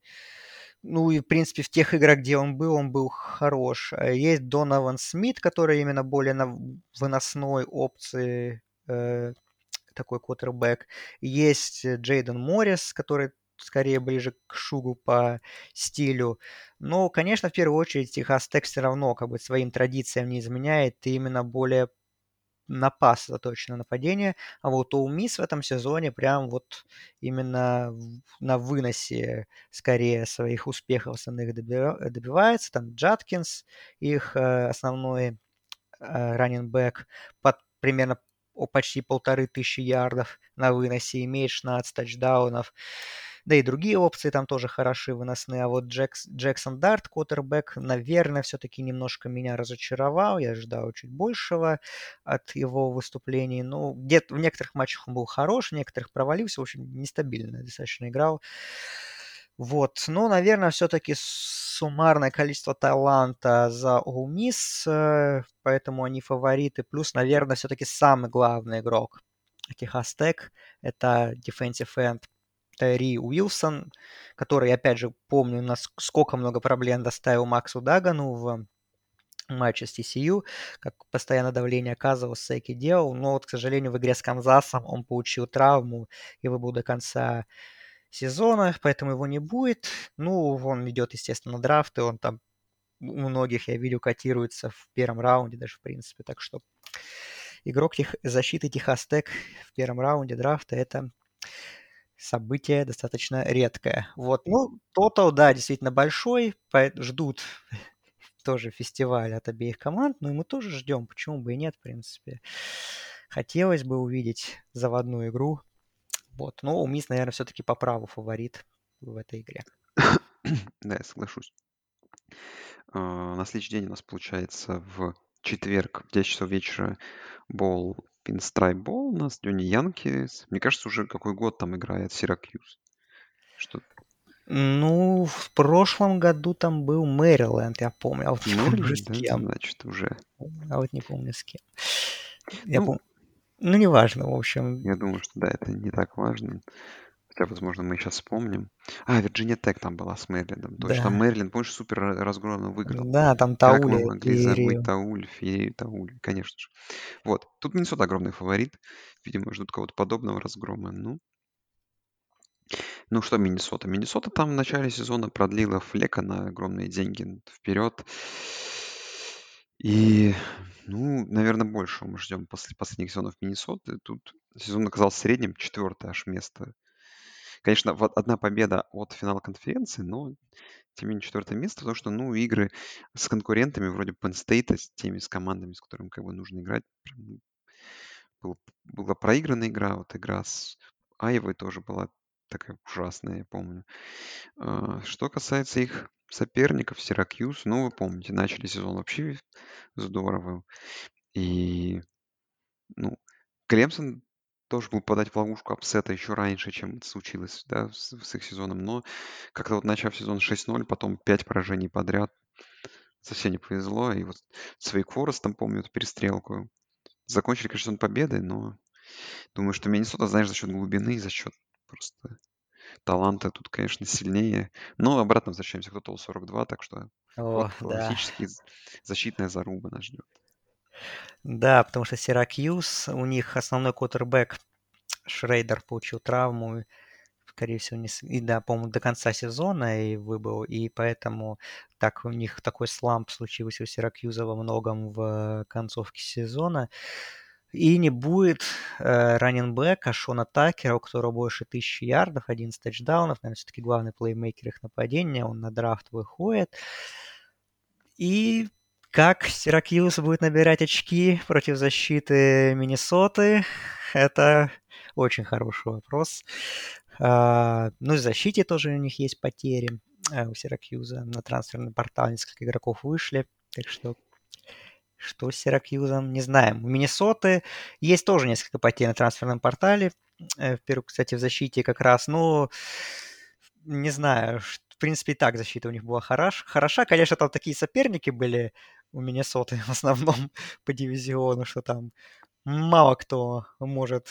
ну и, в принципе, в тех играх, где он был, он был хорош. А есть Донован Смит, который именно более на выносной опции э, такой квотербек. Есть Джейден Моррис, который скорее ближе к Шугу по стилю. Но, конечно, в первую очередь Техас Тек все равно как бы своим традициям не изменяет и именно более на пас заточено нападение, а вот у Мисс в этом сезоне прям вот именно на выносе скорее своих успехов основных добивается. Там Джаткинс, их э, основной раненбэк, под примерно почти полторы тысячи ярдов на выносе, имеет 16 тачдаунов. Да и другие опции там тоже хороши, выносные. А вот Джекс, Джексон Дарт, квотербек, наверное, все-таки немножко меня разочаровал. Я ожидал чуть большего от его выступлений. Ну, где-то в некоторых матчах он был хорош, в некоторых провалился. В общем, нестабильно достаточно играл. Вот, ну, наверное, все-таки суммарное количество таланта за Miss, э, поэтому они фавориты. Плюс, наверное, все-таки самый главный игрок Техас Тек – это defensive end Тайри Уилсон, который, опять же, помню, насколько много проблем доставил Максу Дагану в матче с TCU, как постоянно давление оказывал, Сейки делал, но вот, к сожалению, в игре с Канзасом он получил травму и выбыл до конца сезона, поэтому его не будет. Ну, он идет, естественно, на драфт, и он там у многих, я видел, котируется в первом раунде даже, в принципе, так что игрок тех, защиты Техас Тек в первом раунде драфта – это событие достаточно редкое. Вот, ну, тотал, да, действительно большой, ждут тоже фестиваль от обеих команд, но и мы тоже ждем, почему бы и нет, в принципе. Хотелось бы увидеть заводную игру. Вот, но у Мисс, наверное, все-таки по праву фаворит в этой игре. Да, я соглашусь. А, На следующий день у нас получается в четверг в 10 часов вечера Бол Пинстрайп Бол у нас Дюни Янкис. Мне кажется, уже какой год там играет Сиракьюз. Что Ну, в прошлом году там был Мэриленд, я помню. А вот не помню уже с Мэриленд, кем. значит, уже. А вот не помню с кем. Я Ну, помню. Ну, неважно, в общем. я думаю, что да, это не так важно. Хотя, возможно, мы сейчас вспомним. А, Вирджиния Тек там была с Мэрилендом. Точно, там Да. Мэриленд, помнишь, супер ра- разгромно выиграл. Да, там Как мы могли забыть Феерию. Тауль, Феерию Тауль, конечно же. Вот. Тут Миннесота огромный фаворит. Видимо, ждут кого-то подобного разгрома. Ну, ну что Миннесота? Миннесота там в начале сезона продлила Флека на огромные деньги вперед. И, ну, наверное, больше мы ждем после последних сезонов Миннесоты. Тут сезон оказался средним, четвертое аж место. Конечно, вот одна победа от финала конференции, но тем не менее четвертое место, потому что, ну, игры с конкурентами вроде Penn State, с теми, с командами, с которыми как бы нужно играть, был- была проиграна игра, вот игра с Айвой тоже была такая ужасная, я помню. А, Что касается их соперников, Сиракьюз, ну, вы помните, начали сезон вообще здорово. И, ну, Клемсон тоже был попадать в ловушку апсета еще раньше, чем это случилось, да, с, с их сезоном. Но как-то вот начав сезон 6-0, потом 5 поражений подряд, совсем не повезло. И вот с Вейк Форестом, помню, эту перестрелку. Закончили, конечно, победой, но думаю, что Миннесота, знаешь, за счет глубины, за счет просто таланта тут, конечно, сильнее. Но обратно возвращаемся к тотал 42, так что О, вот да. классический защитная заруба нас ждет. Да, потому что Сиракьюз, у них основной квотербек Шрейдер получил травму, скорее всего, не... с- и да, по-моему, до конца сезона и выбыл, и поэтому так у них такой сламп случился у Сиракьюза во многом в концовке сезона. И не будет э, Шона Такера, у которого больше тысячи ярдов, 11 тачдаунов, наверное, все-таки главный плеймейкер их нападения, он на драфт выходит. И как Сиракьюз будет набирать очки против защиты Миннесоты, это очень хороший вопрос. А, ну и в защите тоже у них есть потери э, у Сиракьюза. На трансферный портал несколько игроков вышли, так что что с Сиракьюзом, не знаем. У Миннесоты есть тоже несколько потерь на трансферном портале. Э, В первую, кстати, в защите как раз, ну, не знаю, в принципе, и так защита у них была хорош, хороша. Конечно, там такие соперники были у Миннесоты в основном по дивизиону, что там мало кто может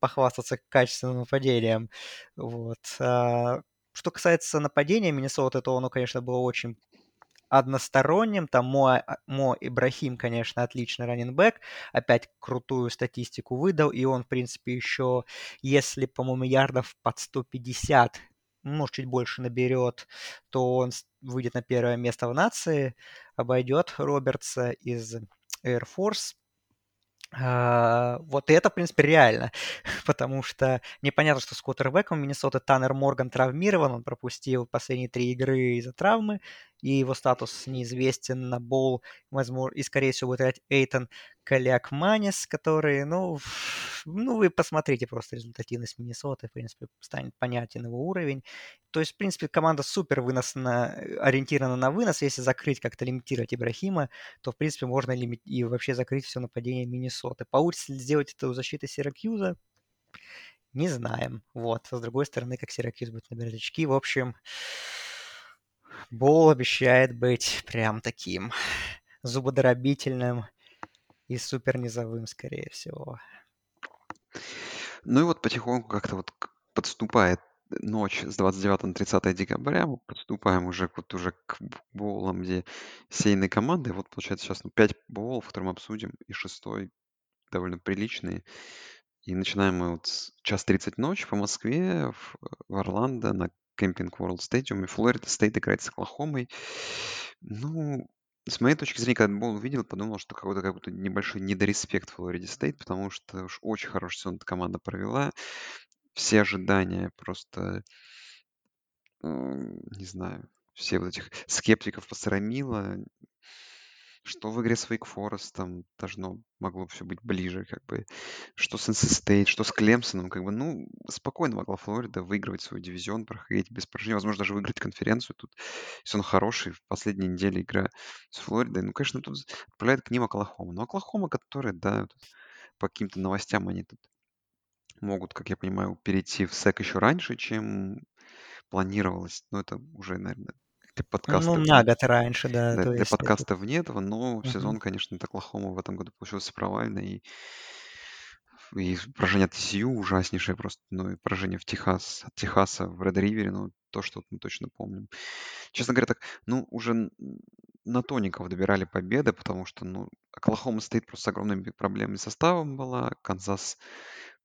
похвастаться качественным нападением. Вот. А, Что касается нападения Миннесоты, то оно, конечно, было очень односторонним. Там Мо, а, Мо Ибрахим, конечно, отличный раненбэк. Опять крутую статистику выдал. И он, в принципе, еще, если, по-моему, ярдов под 150, может, чуть больше наберет, то он выйдет на первое место в нации, обойдет Робертса из Air Force. А, Вот и это, в принципе, реально, потому что непонятно, что с квотербеком Миннесоты Таннер Морган травмирован, он пропустил последние три игры из-за травмы, и его статус неизвестен на бол, возможно, и, скорее всего, будет играть Эйтон Калякманис, который, ну, ну, вы посмотрите просто результативность Миннесоты, в принципе, станет понятен его уровень. То есть, в принципе, команда супер выносно, ориентирована на вынос, если закрыть, как-то лимитировать Ибрахима, то, в принципе, можно лимит... и вообще закрыть все нападение Миннесоты. Получится ли сделать это у защиты Сиракьюза? Не знаем. Вот. С другой стороны, как Сиракьюз будет набирать очки. В общем, Бол обещает быть прям таким зубодробительным и супер низовым, скорее всего. Ну и вот потихоньку как-то вот подступает ночь с 29 на 30 декабря, мы подступаем уже вот уже к боулам, где сейные команды. Вот получается сейчас ну, 5 боулов, которые мы обсудим, и шестой довольно приличный. И начинаем мы вот с час 30 ночи по Москве, в, в Орландо, на Кемпинг World Stadium, и Флорида Стейт играет с Оклахомой. Ну, с моей точки зрения, когда Бол увидел, подумал, что какой-то какой-то небольшой недореспект Флориде Стейт, потому что уж очень хороший сезон эта команда провела. Все ожидания просто, не знаю, все вот этих скептиков посрамило. Что в игре с Wake Forest там должно могло все быть ближе, как бы, что с NC State, что с Клемсоном, как бы, ну, спокойно могла Флорида выигрывать свой дивизион, проходить без поражений, возможно, даже выиграть конференцию тут, если он хороший, в последней неделе игра с Флоридой, ну, конечно, тут отправляет к ним Оклахома, но Оклахома, которая, да, по каким-то новостям они тут могут, как я понимаю, перейти в СЭК еще раньше, чем планировалось. Но это уже, наверное, для Ну, подкастов на год раньше, да, Да, то для есть это... подкастов нет но Мгм. сезон, конечно, от Оклахомы в этом году получился провальный. И, и поражение от TCU ужаснейшее просто. Ну и поражение в Техас, от Техаса в Ред Ривере, ну то, что мы точно помним. Честно говоря, так, ну, уже н- на тоников добирали победы, потому что, ну, Оклахома стоит просто с огромными проблемами с составом была, Канзас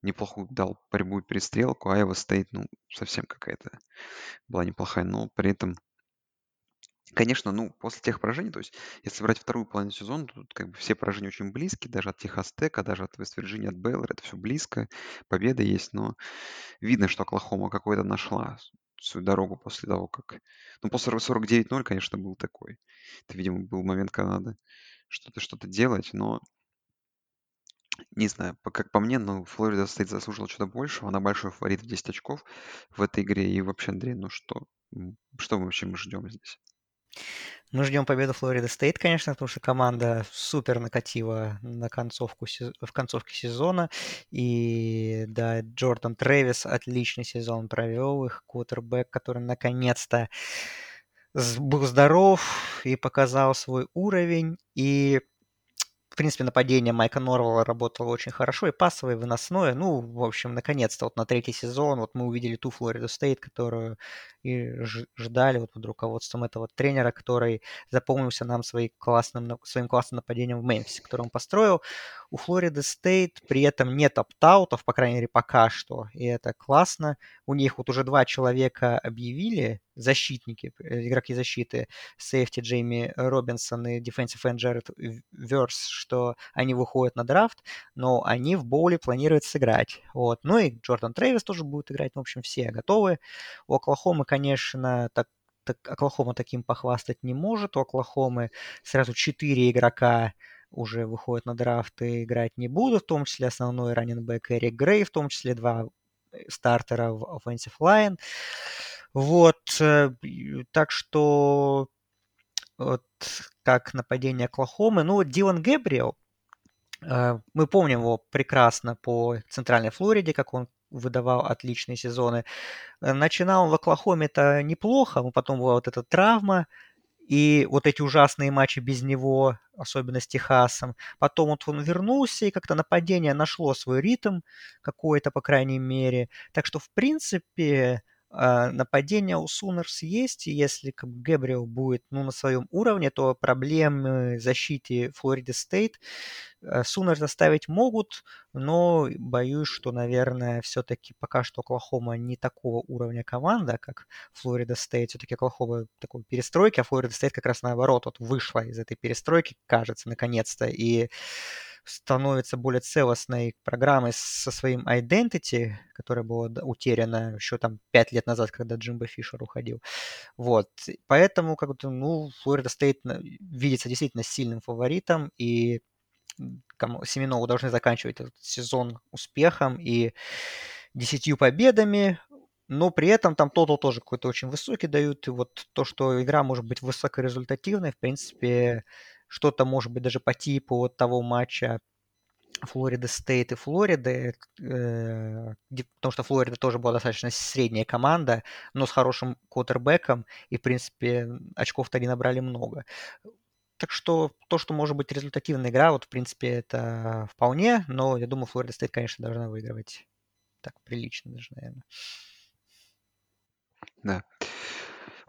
неплохую дал борьбу и перестрелку, Айва стоит, ну, совсем какая-то была неплохая, но при этом, конечно, ну, после тех поражений, то есть, если брать вторую половину сезона, то тут как бы все поражения очень близкие, даже от Техас Тека, даже от Вест-Вирджинии, от Бейлора, это все близко, победа есть, но видно, что Оклахома какой-то нашла свою дорогу после того, как... Ну, после 49-0, конечно, был такой. Это, видимо, был момент, когда надо что-то что-то делать, но не знаю, как по мне, ну, Флорида Стейт заслужила что-то большего. Она большой фаворит в 10 очков в этой игре. И вообще, Андрей, ну что? Что мы вообще мы ждем здесь? Мы ждем победу Флорида Стейт, конечно, потому что команда супер накатила на концовку, в концовке сезона. И да, Джордан Трэвис отличный сезон провел, их квотербек, который наконец-то был здоров и показал свой уровень. И принципе, нападение Майка Норвелла работало очень хорошо, и пасовое, и выносное. Ну, в общем, наконец-то вот на третий сезон вот мы увидели ту Флориду Стейт, которую и ждали вот под руководством этого тренера, который запомнился нам своей классным, своим классным нападением в Мемфисе, который он построил. У Флориды Стейт при этом нет оптаутов, по крайней мере, пока что, и это классно. У них вот уже два человека объявили, защитники, э, игроки защиты, сейфти Джейми Робинсон и defensive end Джаред Верс, что они выходят на драфт, но они в боуле планируют сыграть. Вот. Ну и Джордан Трэвис тоже будет играть. В общем, все готовы. У Оклахомы, конечно, так, так, Оклахома таким похвастать не может. У Оклахомы сразу четыре игрока уже выходят на драфт и играть не будут, в том числе основной раненбэк Эрик Грей, в том числе два э, стартера в offensive line. Вот, э, так что вот как нападение Оклахомы. Ну, вот Дилан Гэбриэл, э, мы помним его прекрасно по Центральной Флориде, как он выдавал отличные сезоны. Э, Начинал он в Оклахоме-то неплохо, но потом была вот эта травма, и вот эти ужасные матчи без него, особенно с Техасом. Потом вот он вернулся, и как-то нападение нашло свой ритм какой-то, по крайней мере. Так что, в принципе, нападение у Сунерс есть, и если как бы, Гэбриэл будет ну, на своем уровне, то проблемы в защите Флориды Стейт Сунерс заставить могут, но боюсь, что, наверное, все-таки пока что Оклахома не такого уровня команда, как Флорида Стейт. Все-таки Оклахома такой перестройки, а Флорида Стейт как раз наоборот вот вышла из этой перестройки, кажется, наконец-то, и становится более целостной программой со своим identity, которая была утеряна еще там пять лет назад, когда Джимбо Фишер уходил. Вот. Поэтому, как бы, ну, Флорида на- видится действительно сильным фаворитом, и Семенову должны заканчивать этот сезон успехом и десятью победами, но при этом там тотал тоже какой-то очень высокий дают, и вот то, что игра может быть высокорезультативной, в принципе, что-то может быть даже по типу вот того матча Флорида Стейт и Флориды, э, потому что Флорида тоже была достаточно средняя команда, но с хорошим квотербеком, и, в принципе, очков-то они набрали много. Так что то, что может быть результативная игра, вот, в принципе, это вполне, но я думаю, Флорида Стейт, конечно, должна выигрывать так прилично даже, наверное. Да.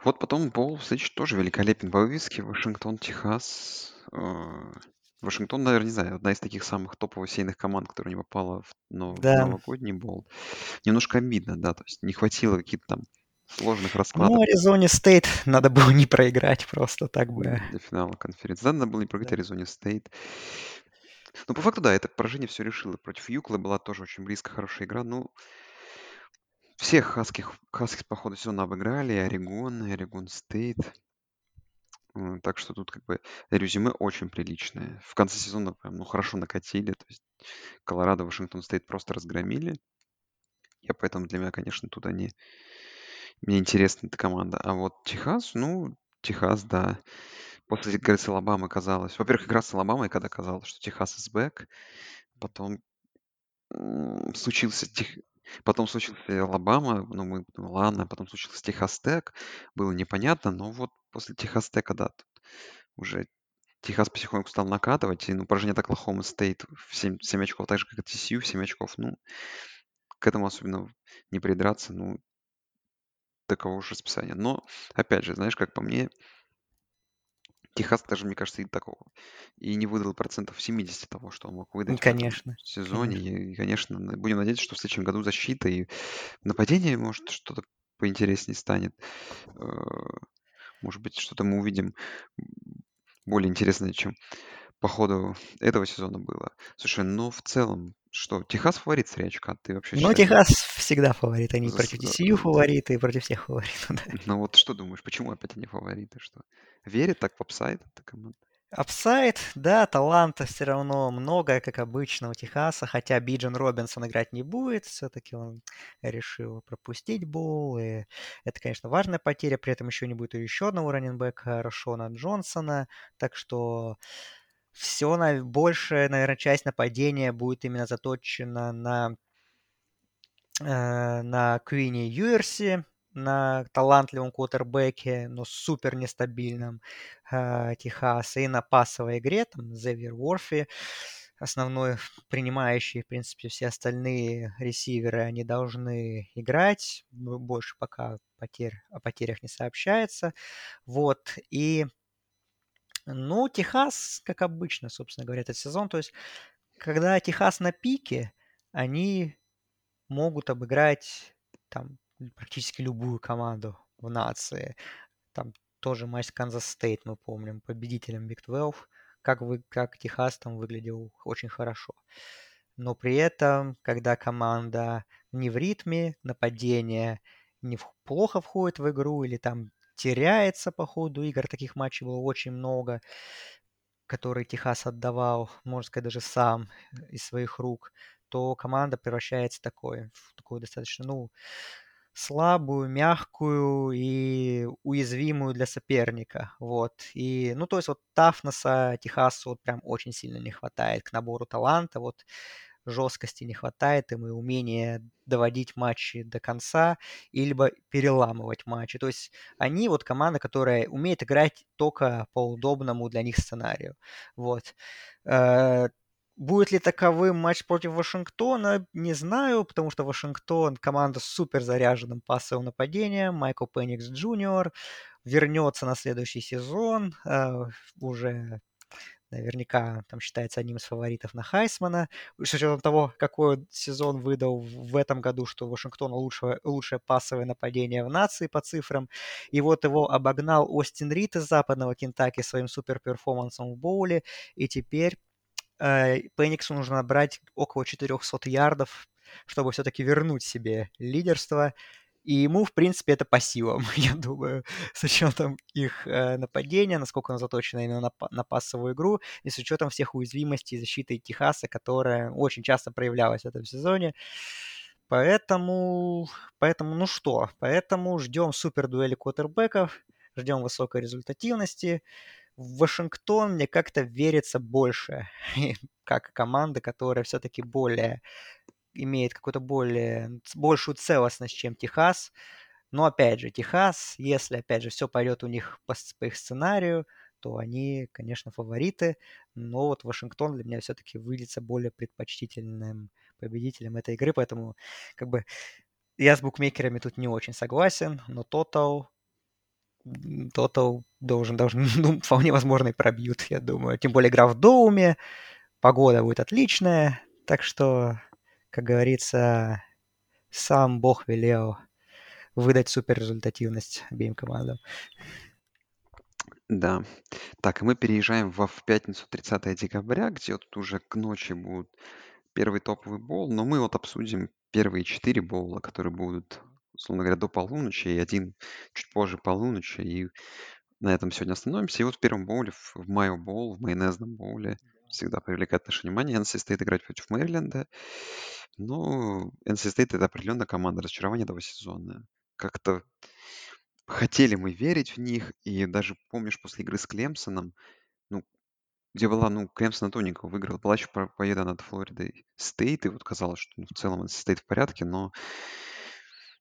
Вот потом Боул, значит, тоже великолепен по вывеске. Вашингтон, Техас. Э, Вашингтон, наверное, не знаю, одна из таких самых топовых сейных команд, которая не попала в, но- в Да. новогодний Боул. Немножко обидно, да, то есть не хватило каких-то там сложных Ну, раскладов Аризоне Стейт надо было не проиграть просто так бы. для финала конференции. Да, надо было не проиграть Да. Аризоне Стейт. Ну, по факту, да, это поражение все решило. Против UCLA была тоже очень близко хорошая игра. Ну, всех хаских, хаских по ходу сезона обыграли. И Орегон, и Орегон Стейт. Так что тут как бы резюме очень приличное. В конце сезона прям, ну, хорошо накатили. То есть Колорадо, Вашингтон Стейт просто разгромили. Я поэтому для меня, конечно, тут они... Мне интересна эта команда. А вот Техас, ну, Техас, да. После игры с Алабамой казалось... Во-первых, игра с Алабамой, когда казалось, что Техас is back. Потом случился Тех... Потом случился Алабама, ну, мы, ну, ладно, потом случился Техас Тек, было непонятно, но вот после Техас Тека, да, тут уже Техас потихоньку стал накатывать, и, ну, поражение от Оклахома Стейт в 7, 7 очков, так же, как и TCU в 7 очков, ну, к этому особенно не придраться, ну, такого уж расписания. Но, опять же, знаешь, как по мне, Техас даже, мне кажется, и такого. И не выдал процентов 70 того, что он мог Ну, выдать в Конечно, сезоне. конечно. И, конечно, будем надеяться, что в следующем году защита и нападение, может, что-то поинтереснее станет. Э, Может быть, что-то мы увидим более интересное, чем по ходу этого сезона было. Слушай, ну в целом, что, Техас фаворит с 3 очка? Ты вообще Но считаешь? Техас всегда фаворит. Они за против TCU фавориты и против всех фавориты. да. Ну вот что думаешь, почему опять они фавориты? Что? Верит так в upside эта команда? Upside, да, таланта все равно много, как обычно у Техаса, хотя Биджен Робинсон играть не будет, все-таки он решил пропустить боул, и это, конечно, важная потеря, при этом еще не будет и еще одного раненбека Рошона Джонсона, так что все на, большая, наверное, часть нападения будет именно заточена на э, на Куине Юерси, на талантливом квотербеке, но супер нестабильном э, Техаса, и на пасовой игре, там, Зевер Уорфи, основной принимающий, в принципе, все остальные ресиверы, они должны играть, больше пока потерь, о потерях не сообщается, вот, и, ну, Техас, как обычно, собственно говоря, этот сезон, то есть, когда Техас на пике, они могут обыграть там практически любую команду в нации. Там тоже матч Канзас Стейт, мы помним, победителем Big 12, как, вы, как Техас там выглядел очень хорошо. Но при этом, когда команда не в ритме нападения, не в- плохо входит в игру или там теряется по ходу игр, таких матчей было очень много, которые Техас отдавал, можно сказать, даже сам из своих рук, то команда превращается такой, в такую достаточно, ну, слабую, мягкую и уязвимую для соперника. Вот. И, ну, то есть вот тафнеса Техасу вот прям очень сильно не хватает к набору таланта. Вот жесткости не хватает им и умения доводить матчи до конца, либо переламывать матчи. То есть они вот команда, которая умеет играть только по удобному для них сценарию. Вот. Э, Будет ли таковым матч против Вашингтона, не знаю, потому что Вашингтон команда с супер заряженным пассовым нападением. Майкл Пенникс Джуниор вернется на следующий сезон, э, уже наверняка там считается одним из фаворитов на Хайсмана. С учетом того, какой он сезон выдал в этом году, что у Вашингтона лучшее, лучшее пассовое нападение в нации по цифрам. И вот его обогнал Остин Рид из западного Кентаки своим супер перформансом в боуле. И теперь э, Пениксу нужно набрать около 400 ярдов, чтобы все-таки вернуть себе лидерство. И ему, в принципе, это по силам, я думаю, с учетом их э, нападения, насколько оно заточено именно на, на пассовую игру, и с учетом всех уязвимостей защиты Техаса, которая очень часто проявлялась в этом сезоне. Поэтому, поэтому, ну что, поэтому ждем супер дуэли квотербеков, ждем высокой результативности. В Вашингтон мне как-то верится больше, как команда, которая все-таки более имеет какую-то более большую целостность, чем Техас. Но опять же, Техас, если опять же все пойдет у них по, по их сценарию, то они, конечно, фавориты. Но вот Вашингтон для меня все-таки выглядится более предпочтительным победителем этой игры, поэтому как бы я с букмекерами тут не очень согласен, но тотал Тотал должен, должен, ну, вполне возможно, и пробьют, я думаю. Тем более игра в Доуме, погода будет отличная, так что, как говорится, сам Бог велел выдать суперрезультативность обеим командам. Да. Так, мы переезжаем во в пятницу 30 декабря, где вот уже к ночи будет первый топовый боул, но мы вот обсудим первые четыре боула, которые будут, условно говоря, до полуночи, и один чуть позже полуночи. И на этом сегодня остановимся. И вот в первом боуле, в Майо Боул, в майонезном боуле, всегда привлекает наше внимание. NC State играть против Мэриленда. Ну, NC State это определенно команда разочарования этого сезона. Как-то хотели мы верить в них, и даже помнишь после игры с Клемсоном, ну, где была, ну, Клемсон тоненько выиграл, была еще победа над Флоридой Стейт, и вот казалось, что ну, в целом NC State в порядке, но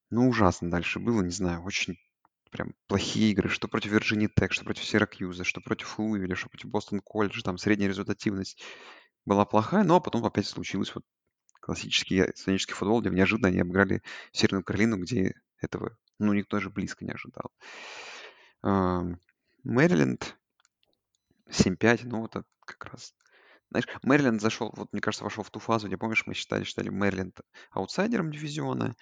ну, ужасно дальше было, не знаю, очень прям плохие игры, что против Virginia Tech, что против Сиракьюза, что против Луивиля, что против Бостон Колледжа, там средняя результативность была плохая, но потом опять случилось вот классический студенческий футбол, где неожиданно они обыграли Северную Каролину, где этого, ну, никто даже близко не ожидал. Мэриленд 7-5, ну, это как раз знаешь, Мэриленд зашел, вот мне кажется, вошел в ту фазу, где, помнишь, мы считали, считали Мэриленд аутсайдером дивизиона,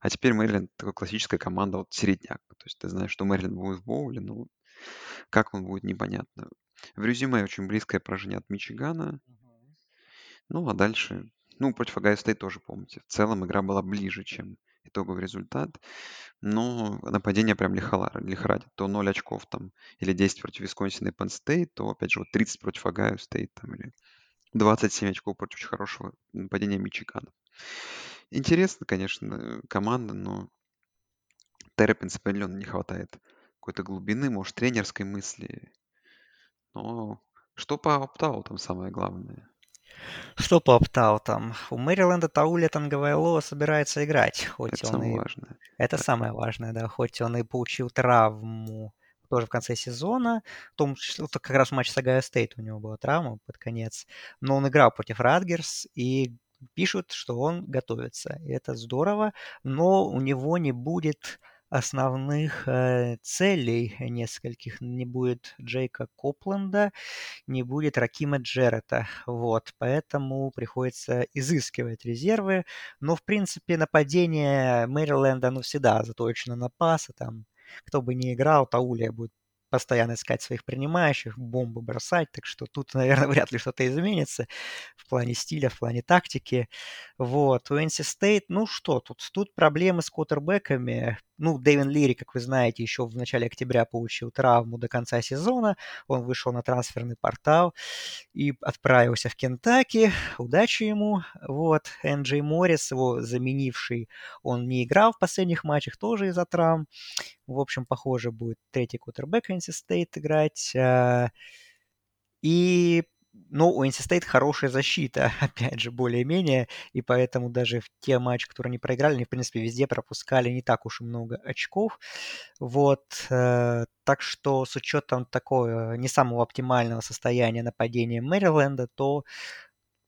а теперь Мэриленд такая классическая команда, вот середняк. То есть ты знаешь, что Мэриленд будет в боуле, но как он будет, непонятно. В резюме очень близкое поражение от Мичигана. Ну, а дальше, ну, против Огайо Стейт тоже, помните. В целом игра была ближе, чем итоговый результат. Но нападение прям лихорадит. То 0 очков там, или 10 против Висконсина и Penn State, то, опять же, вот 30 против Огайо Стейт там, или 27 очков против очень хорошего нападения Мичигана. Интересно, конечно, команда, но Террапинс определенно не хватает какой-то глубины, может, тренерской мысли. Но что по opt-out ам самое главное? Что по opt-out ам? У Мэриленда Таулиа Таговайлоа собирается играть. Хоть Это он самое и... важное. Это Да. самое важное, да. Хоть он и получил травму тоже в конце сезона. В том числе, вот как раз матч с Огайо Стейт у него была травма под конец. Но он играл против Ратгерс и пишут, что он готовится. И это здорово, но у него не будет основных э, целей нескольких. Не будет Джейка Копленда, не будет Ракима Джерета. Вот, поэтому приходится изыскивать резервы. Но, в принципе, нападение Мэриленда, оно всегда заточено на пасы. Там, кто бы ни играл, Таулия будет постоянно искать своих принимающих, бомбы бросать, так что тут, наверное, вряд ли что-то изменится в плане стиля, в плане тактики. Вот, у NC State, ну что тут? Тут проблемы с квотербеками. Ну, Дэвин Лири, как вы знаете, еще в начале октября получил травму до конца сезона. Он вышел на трансферный портал и отправился в Кентаки. Удачи ему. Вот, Энджей Моррис, его заменивший, он не играл в последних матчах тоже из-за травм. В общем, похоже, будет третий кутербэк NC State играть. А, и, ну, у NC State хорошая защита, опять же, более-менее, и поэтому даже в те матчи, которые они проиграли, они, в принципе, везде пропускали не так уж и много очков. Вот, э, так что с учетом такого не самого оптимального состояния нападения Мэриленда, то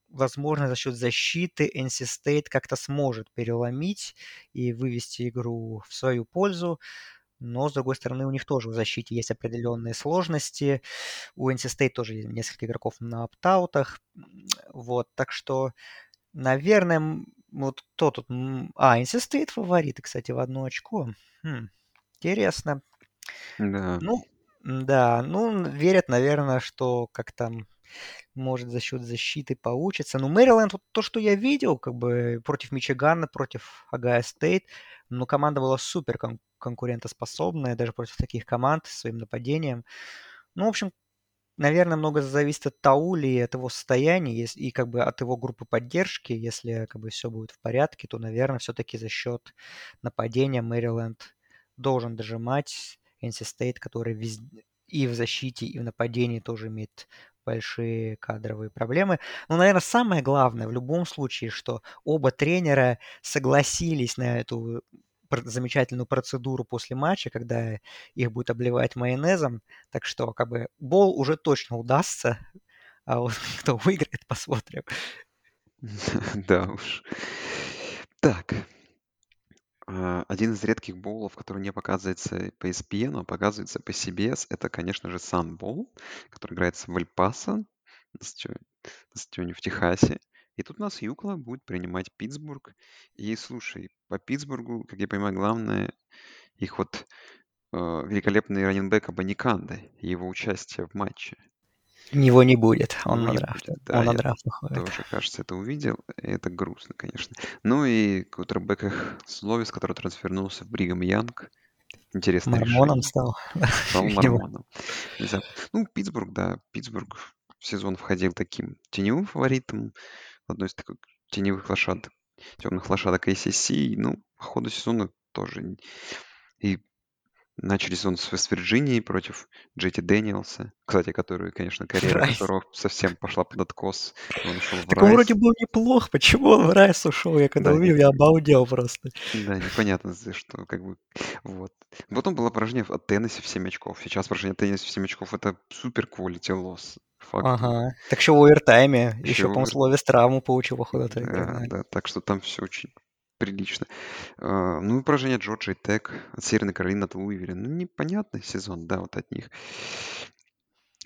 возможно, за счет защиты NC State как-то сможет переломить и вывести игру в свою пользу. Но, с другой стороны, у них тоже в защите есть определенные сложности. У NC State тоже несколько игроков на оптаутах. Вот, так что, наверное, вот кто тут... А, NC State фавориты, кстати, в одно очко. Хм, интересно. Да. Ну, да, ну, верят, наверное, что как там может за счет защиты получится. Но Мэриленд, вот то, что я видел, как бы против Мичигана, против Агая Стейт, ну, команда была супер кон- конкурентоспособная, даже против таких команд своим нападением. Ну, в общем, наверное, много зависит от Таули и от его состояния, и как бы от его группы поддержки. Если как бы все будет в порядке, то, наверное, все-таки за счет нападения Мэриленд должен дожимать NC State, который везде, и в защите, и в нападении тоже имеет большие кадровые проблемы. Но, наверное, самое главное в любом случае, что оба тренера согласились на эту замечательную процедуру после матча, когда их будет обливать майонезом. Так что, как бы, бол уже точно удастся, а вот кто выиграет, посмотрим. Да уж. Так. А, один из редких боулов, который не показывается по ESPN, а показывается по CBS, это, конечно же, Sun Bowl, который играется в Эль-Пасо, на стадионе в Техасе. И тут у нас Юкла будет принимать Питтсбург. И слушай, по Питтсбургу, как я понимаю, главное их вот э, великолепный раненбэк Абаниканда и его участие в матче. Его не будет, он Его на драфт. да, Он на драфт выходит. тоже, кажется, это увидел. И это грустно, конечно. Ну и кутербэк их Словис, который трансфернулся в Бригам Янг. интересное Мормоном решение. стал, Стал мормоном. Ну, Питтсбург, да, Питтсбург в сезон входил таким теневым фаворитом, одной из таких теневых лошадок, темных лошадок ACC. Ну, по ходу сезона тоже. И начали сезон с Вест-Вирджинией против Джети Дэниелса, кстати, который, конечно, карьера Райс. которого совсем пошла под откос. Он ушел в Так он вроде Райс. был неплох, почему он в Райс ушел? Я когда Да, увидел, я обалдел просто. Да, непонятно, за что, как бы, вот. Потом было поражение от Теннесси в 7 очков. Сейчас поражение от Теннесси в 7 очков– это супер quality loss. Факт. Ага. Так еще в овертайме. Еще Еще, по-моему, овер- Словес травму получил по ходу этой игры. Да, да. да, так что там все очень прилично. А, Ну и поражение Джорджии Тек, от Северной Каролины, от Луивера. Ну, непонятный сезон, да, вот от них.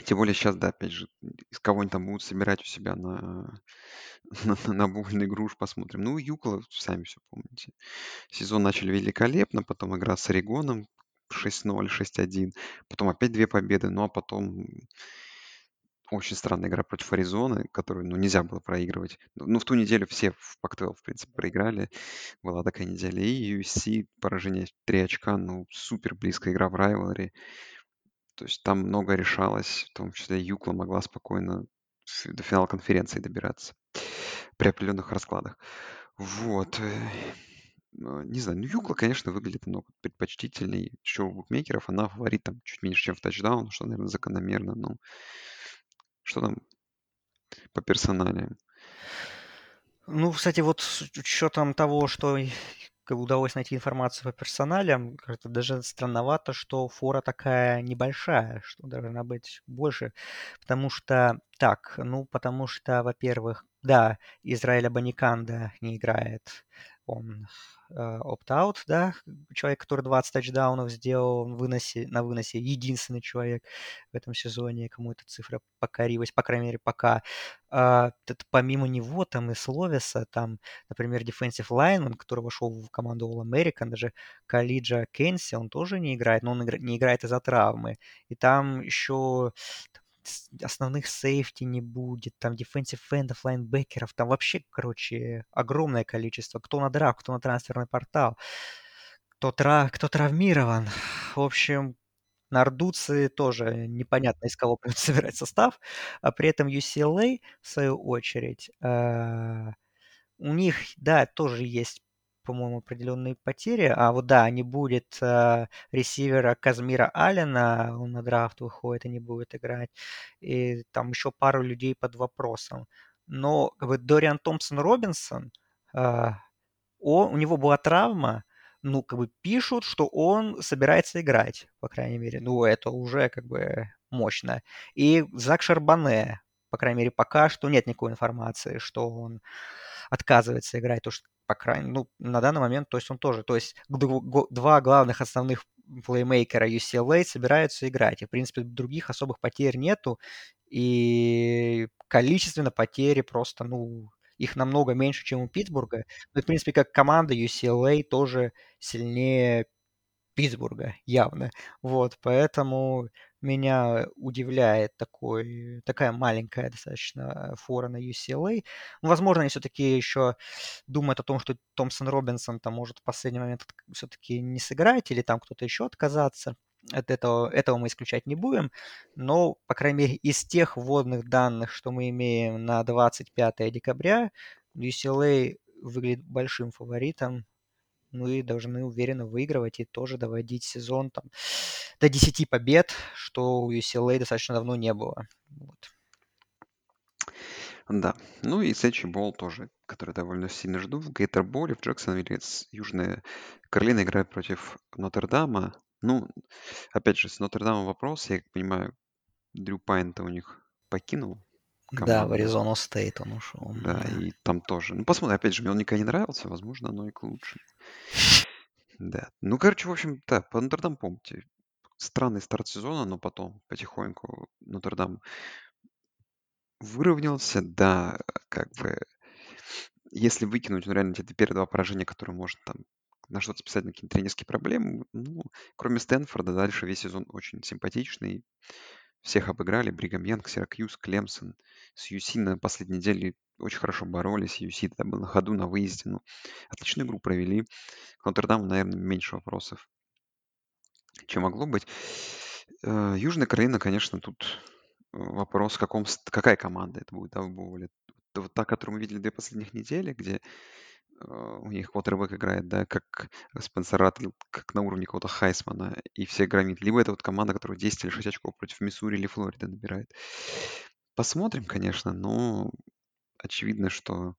Тем более сейчас, да, опять же, из кого они там будут собирать у себя на, на, на груш, посмотрим. Ну, Юкла, сами все помните. Сезон начали великолепно, потом игра с Орегоном 6-0, 6-1, потом опять две победы, ну а потом очень странная игра против Аризоны, которую, ну, нельзя было проигрывать. Ну, в ту неделю все в Pac-12, в принципе, проиграли. Была такая неделя. И USC, поражение 3 очка, ну, супер близкая игра в райвелри. То есть там много решалось, в том числе Юкла могла спокойно до финала конференции добираться при определенных раскладах. Вот. э, э, Не знаю, ну Юкла, конечно, выглядит много предпочтительней. Что у букмекеров, она фаворит там чуть меньше, чем в тачдаун, что, наверное, закономерно. Ну, что там по персоналиям? Ну, кстати, вот с учетом того, что удалось найти информацию по персоналям, как-то даже странновато, что фора такая небольшая, что должна быть больше. Потому что, так, ну, потому что, во-первых, да, Израиль Абаниканда не играет. Он э, опт-аут, да, человек, который 20 тачдаунов сделал в выносе, на выносе, единственный человек в этом сезоне, кому эта цифра покорилась, по крайней мере, пока. А, т- помимо него там и Словеса, там, например, defensive lineman, который вошел в команду All-American, даже Калиджа Кенси, он тоже не играет, но он не играет из-за травмы. И там еще основных сейфти не будет, там defensive эндов, лайнбекеров, там вообще, короче, огромное количество. Кто на драфт, кто на трансферный портал, кто, тра- кто травмирован. В общем, Нардуцы тоже непонятно, из кого будут собирать состав, а при этом UCLA, в свою очередь, э, у них, да, тоже есть, по-моему, определенные потери, а вот да, не будет э, ресивера Казмира Аллена, он на драфт выходит и не будет играть, и там еще пару людей под вопросом. Но как бы Дориан Томпсон Робинсон, э, он, у него была травма, ну, как бы пишут, что он собирается играть, по крайней мере. Ну, это уже как бы мощно. И Зак Шарбане, по крайней мере, пока что нет никакой информации, что он отказывается играть. То, что, по крайней ну, на данный момент, то есть он тоже, то есть два главных основных плеймейкера UCLA собираются играть. И, в принципе, других особых потерь нету. И количественно потери просто, ну, их намного меньше, чем у Питтсбурга. Ну, и, в принципе, как команда UCLA тоже сильнее Питтсбурга, явно. Вот, поэтому меня удивляет такой, такая маленькая достаточно фора на UCLA. Ну, возможно, они все-таки еще думают о том, что Томпсон Робинсон там может в последний момент все-таки не сыграть или там кто-то еще отказаться. От этого, этого мы исключать не будем, но, по крайней мере, из тех вводных данных, что мы имеем на 25 декабря, UCLA выглядит большим фаворитом и должны уверенно выигрывать и тоже доводить сезон там до 10 побед, что у UCLA достаточно давно не было. Вот. Да. Ну и следующий бол тоже, который довольно сильно жду. В Гейтерболе в Джексонвилле с Южная Каролина играет против Нотр-Дама. Ну, опять же, с Нотр-Дамом вопрос. Я как понимаю, Дрю Пайн-то у них покинул Да, в команду. Аризону Стейт он ушел. Да, да. и там тоже. Ну, посмотрим, опять же, мне он никогда не нравился, возможно, оно и к лучшему. Да. Ну, короче, в общем, да, по Нотр-Дам помните. Странный старт сезона, но потом потихоньку Нотр-Дам выровнялся, да, как бы, если выкинуть, ну, реально, эти первые два поражения, которые можно там на что-то списать, на какие-то тренерские проблемы, ну, кроме Стэнфорда, дальше весь сезон очень симпатичный. Всех обыграли, Бригам Янг, Сиракьюз, Клемсон. С UC на последней неделе очень хорошо боролись. UC тогда был на ходу, на выезде. Ну, отличную игру провели. К Нотр-Даму, наверное, меньше вопросов. чем могло быть. Э, Южная Каролина, конечно, тут э, вопрос, в каком, какая команда это будет, да, в боуле. Это Вот та, которую мы видели две последних недели, где у них квотербек играет, да, как Спенсер Ратль, как на уровне какого-то Хайсмана, и все громит. Либо это вот команда, которая 10 или 6 очков против Миссури или Флориды набирает. Посмотрим, конечно, но очевидно, что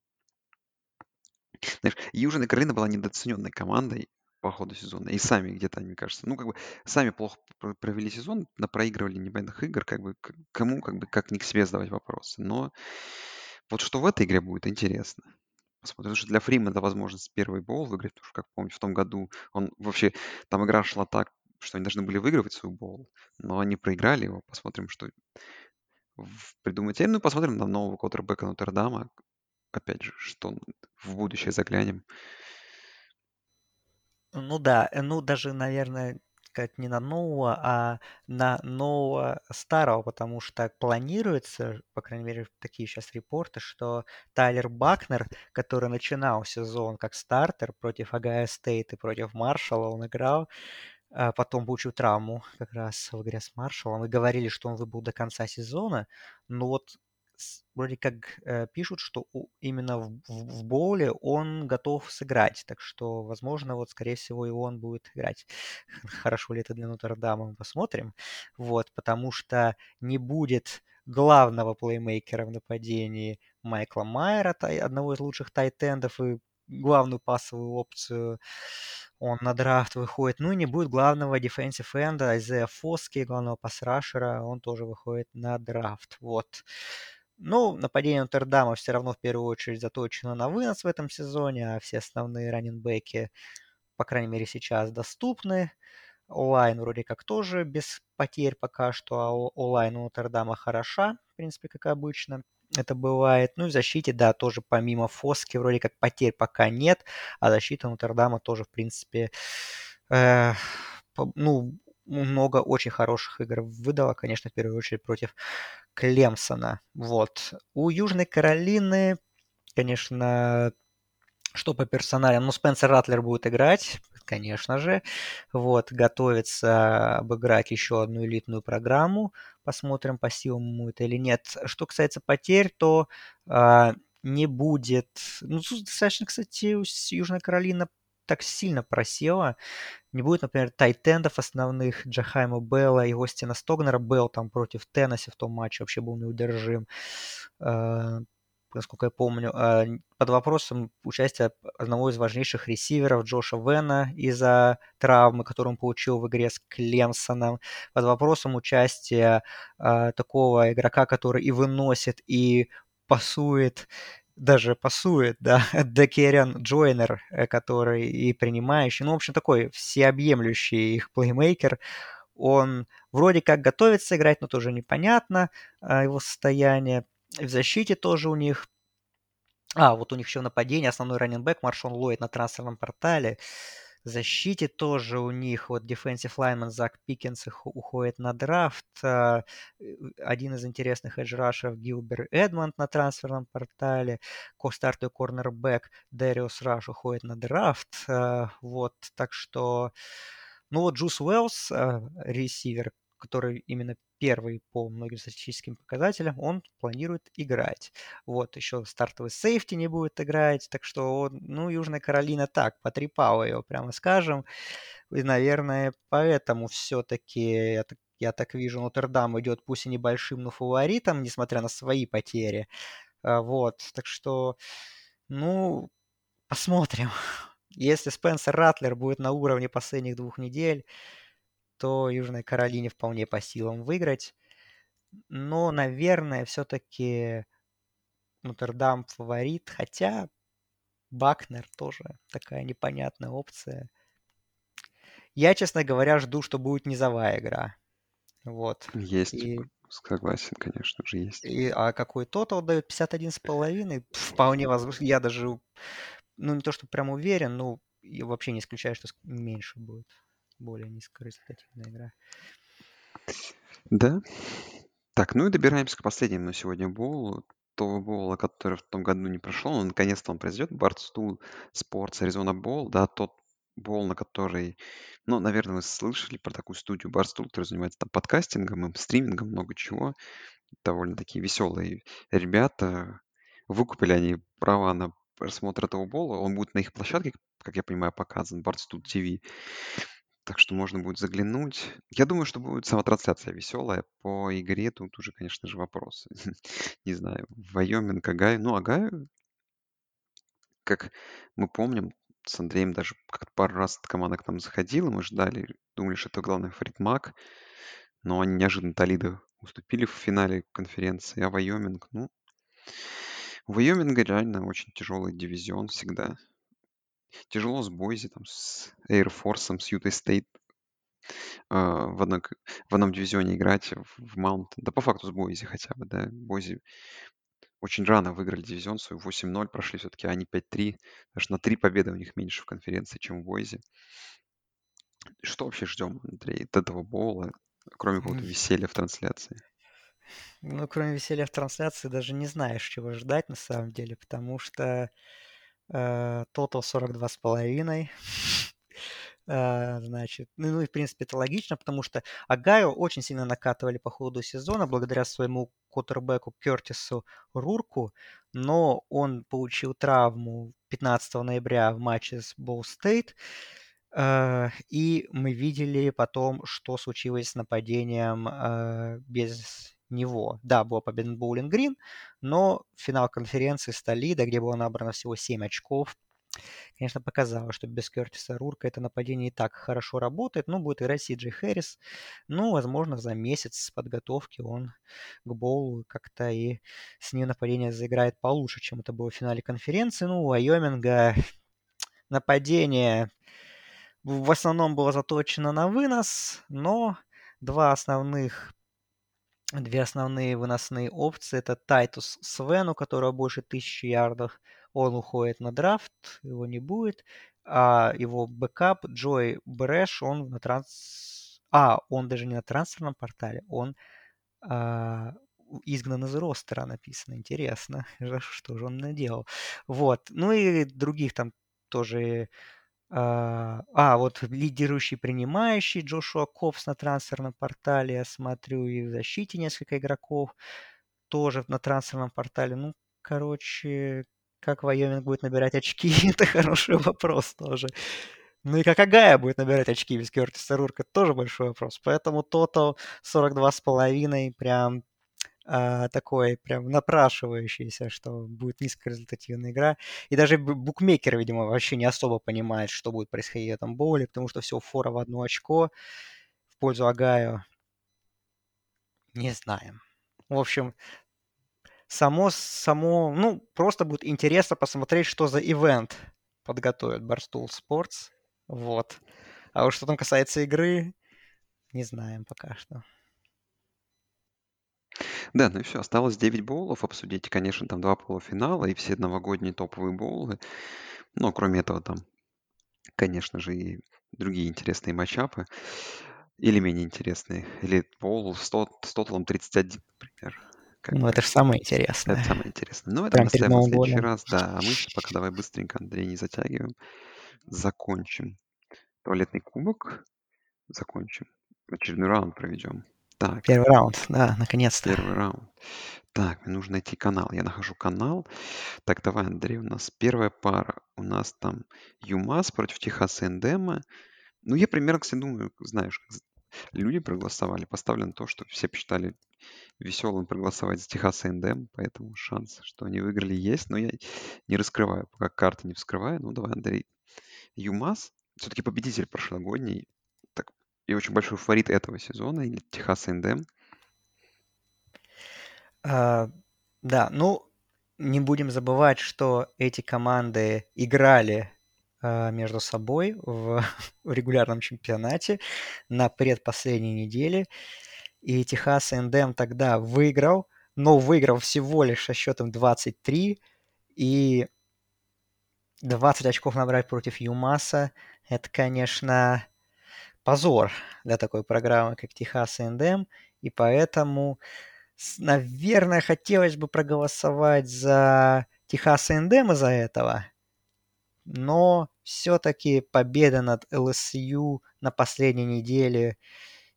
знаешь, Южная Каролина была недооцененной командой по ходу сезона. И сами где-то, мне кажется, ну, как бы сами плохо пр- провели сезон, на проигрывали непонятных игр, как бы кому, как бы, как не к себе задавать вопросы. Но вот что в этой игре будет интересно. Посмотрим, потому что для Фрима это возможность первый боул выиграть, потому что, как помните, в том году он вообще, там игра шла так, что они должны были выигрывать свой боул, но они проиграли его. Посмотрим, что придумать. Ну, посмотрим на нового квотербека Нотр-Дама. Опять же, что в будущее заглянем. Ну да, э, ну даже, наверное, сказать не на нового, а на нового старого, потому что планируется, по крайней мере, такие сейчас репорты, что Тайлер Бакнер, который начинал сезон как стартер против Агая Стейт и против Маршалла, он играл, а потом получил травму как раз в игре с Маршаллом, и говорили, что он выбыл до конца сезона, но вот вроде как э, пишут, что именно в, в, в боуле он готов сыграть, так что, возможно, вот, скорее всего, и он будет играть. Хорошо ли это для Нотр-Дама, мы посмотрим. Вот, потому что не будет главного плеймейкера в нападении Майкла Майера, одного из лучших тайтендов и главную пасовую опцию он на драфт выходит. Ну и не будет главного defensive энда Айзея Фоски, главного пасрашера, он тоже выходит на драфт. Вот. Ну, нападение Нотр-Дама все равно в первую очередь заточено на вынос в этом сезоне, а все основные раненбеки, по крайней мере, сейчас доступны. Онлайн вроде как тоже без потерь пока что, а онлайн у Нотр-Дама хороша, в принципе, как обычно. Это бывает. Ну и в защите, да, тоже помимо Фоски вроде как потерь пока нет, а защита Нотр-Дама тоже, в принципе, э, ну, много очень хороших игр выдала, конечно, в первую очередь против Клемсона. Вот. У Южной Каролины, конечно, что по персоналям? Ну, Спенсер Ратлер будет играть, конечно же. Вот, готовится обыграть еще одну элитную программу. Посмотрим, по силам ему это или нет. Что касается потерь, то а, не будет... Ну, достаточно, кстати, Южная Каролина так сильно просела. Не будет, например, тайтендов основных Джахайма Белла и Остина Стогнера. Белл там против Теннесси в том матче вообще был неудержим. Э, Насколько я помню, э, под вопросом участие одного из важнейших ресиверов Джоша Вена из-за травмы, которую он получил в игре с Клемсоном. Под вопросом участие э, такого игрока, который и выносит, и пасует, даже пасует, да, Декериан Джойнер, э, который и принимающий, ну, в общем, такой всеобъемлющий их плеймейкер. Он вроде как готовится играть, но тоже непонятно э, его состояние. В защите тоже у них а, вот у них еще в нападении основной running back Маршон Ллойд на трансферном портале. Защите тоже у них вот defensive lineman Зак Пикенс их- уходит на драфт. а, Один из интересных edge rusher ов Гилбер Эдмонд на трансферном портале. Ко стартовый cornerback Дэриус Раш уходит на драфт. а, Вот, так что... Ну вот Джус Уэллс, а, ресивер, который именно первый по многим статистическим показателям, он планирует играть. Вот, еще стартовый сейфти не будет играть, так что, он, ну, Южная Каролина так, потрепала ее, прямо скажем. И, наверное, поэтому все-таки, я так, я так вижу, Нотр-Дам идет пусть и небольшим, но фаворитом, несмотря на свои потери. А, Вот, так что, ну, посмотрим. Если Спенсер Ратлер будет на уровне последних двух недель, то Южной Каролине вполне по силам выиграть. Но, наверное, все-таки Нотр-Дам фаворит, хотя Бакнер тоже такая непонятная опция. Я, честно говоря, жду, что будет низовая игра. Вот. Есть, И, согласен, конечно же, есть. и, а какой тотал дает? 51,5? Вполне возможно. Я даже, ну, не то, что прям уверен, но и вообще не исключаю, что меньше будет. Более низкорезультативная игра. Да. Так, ну и добираемся к последнему на сегодня боулу. Того боула, который в том году не прошел, но наконец-то он произойдет. Barstool Sports Arizona Bowl, да, тот Боул, на который, ну, наверное, вы слышали про такую студию Barstool, которая занимается там подкастингом стримингом, много чего. Довольно такие веселые ребята. Выкупили они права на просмотр этого бола. Он будет на их площадке, как я понимаю, показан, Barstool TV. Так что можно будет заглянуть. Я думаю, что будет сама трансляция веселая. По игре тут уже, конечно же, вопросы. Не знаю, Вайоминг, Агаю. Ну, Агаю, как мы помним, с Андреем даже как-то пару раз команда к нам заходила, мы ждали, думали, что это главный фаворит Мак, но они неожиданно Толидо уступили в финале конференции, а Вайоминг, ну, у Вайоминга реально очень тяжелый дивизион всегда. Тяжело с Бойзи, там, с Air Force, с Ютой Стейт а, в, одном, в одном дивизионе играть, в Маунт. Да по факту с Бойзи хотя бы, да. Бойзи очень рано выиграли дивизион свой, 8-0 прошли все-таки, а они 5-3. Даже на 3 победы у них меньше в конференции, чем в Бойзе. Что вообще ждем, Андрей, от этого боула, кроме какого-то веселья в трансляции? Ну, кроме веселья в трансляции, даже не знаешь, чего ждать на самом деле, потому что э, тотал 42,5. Uh, значит, ну, ну и в принципе это логично, потому что Агаю очень сильно накатывали по ходу сезона благодаря своему квотербеку Кертису Рурку, но он получил травму 15 ноября в матче с Боу Стейт, uh, и мы видели потом, что случилось с нападением без него. Да, была победа над Боулинг Грин, но финал конференции с Толидо, где было набрано всего 7 очков, конечно, показало, что без Кертиса Рурка это нападение и так хорошо работает. Ну, будет играть Си Джей Хэрис. Ну, возможно, за месяц подготовки он к Боулу как-то и с ним нападение заиграет получше, чем это было в финале конференции. Ну, у Айоминга нападение в основном было заточено на вынос, но два основных Две основные выносные опции. Это Тайтус Свен, у которого больше тысячи ярдов. Он уходит на драфт, его не будет. А его бэкап Джой Брэш, он на транс... А, он даже не на трансферном портале, он а, изгнан из ростера написано. Интересно, что же он наделал. Вот. Ну и других там тоже а, а, вот лидирующий принимающий Джошуа Копс на трансферном портале, я смотрю, и в защите несколько игроков тоже на трансферном портале. Ну, короче, как Вайоминг будет набирать очки, это хороший вопрос тоже. Ну и как Агая будет набирать очки без Кертиса Рурка, тоже большой вопрос. Поэтому Тото 42,5 прям а, такой прям напрашивающийся, что будет низкорезультативная игра. И даже букмекеры, видимо, вообще не особо понимают, что будет происходить в этом боуле, потому что все фора в одно очко в пользу Агаю. Не знаем. В общем, само, само, ну, просто будет интересно посмотреть, что за ивент подготовит Barstool Sports. Вот. А уж что там касается игры, не знаем пока что. Да, ну и все, осталось 9 боулов обсудить. Конечно, там два полуфинала и все новогодние топовые боулы. Но кроме этого там, конечно же, и другие интересные матчапы. Или менее интересные. Или боул с, тот, с тоталом 31, например. Как ну, это же самое интересное. Это самое интересное. Ну, это мы оставим на следующий раз. Да, а мы пока давай быстренько, Андрей, не затягиваем. Закончим. Туалетный кубок. Закончим. Очередной раунд проведем. Так, Первый раунд, да, наконец-то. первый раунд. Так, мне нужно найти канал. Я нахожу канал. Так, давай, Андрей, у нас первая пара. У нас там ЮМАС против Техаса Эндема. Ну, я примерно, кстати, думаю, знаешь, люди проголосовали. Поставлено то, что все посчитали веселым проголосовать за Техас Эндем, поэтому шанс, что они выиграли, есть. Но я не раскрываю, пока карты не вскрываю. Ну, давай, Андрей. ЮМАС, все-таки победитель прошлогодний, и очень большой фаворит этого сезона, или Техас Эндем. А, да, ну, не будем забывать, что эти команды играли а, между собой в, в регулярном чемпионате на предпоследней неделе. И Техас Эндем тогда выиграл, но выиграл всего лишь со счетом 23. И 20 очков набрать против Юмаса, это, конечно, позор для такой программы, как Техас A&M, и поэтому, наверное, хотелось бы проголосовать за Техас A&M из-за этого. но все-таки победа над ЛСЮ на последней неделе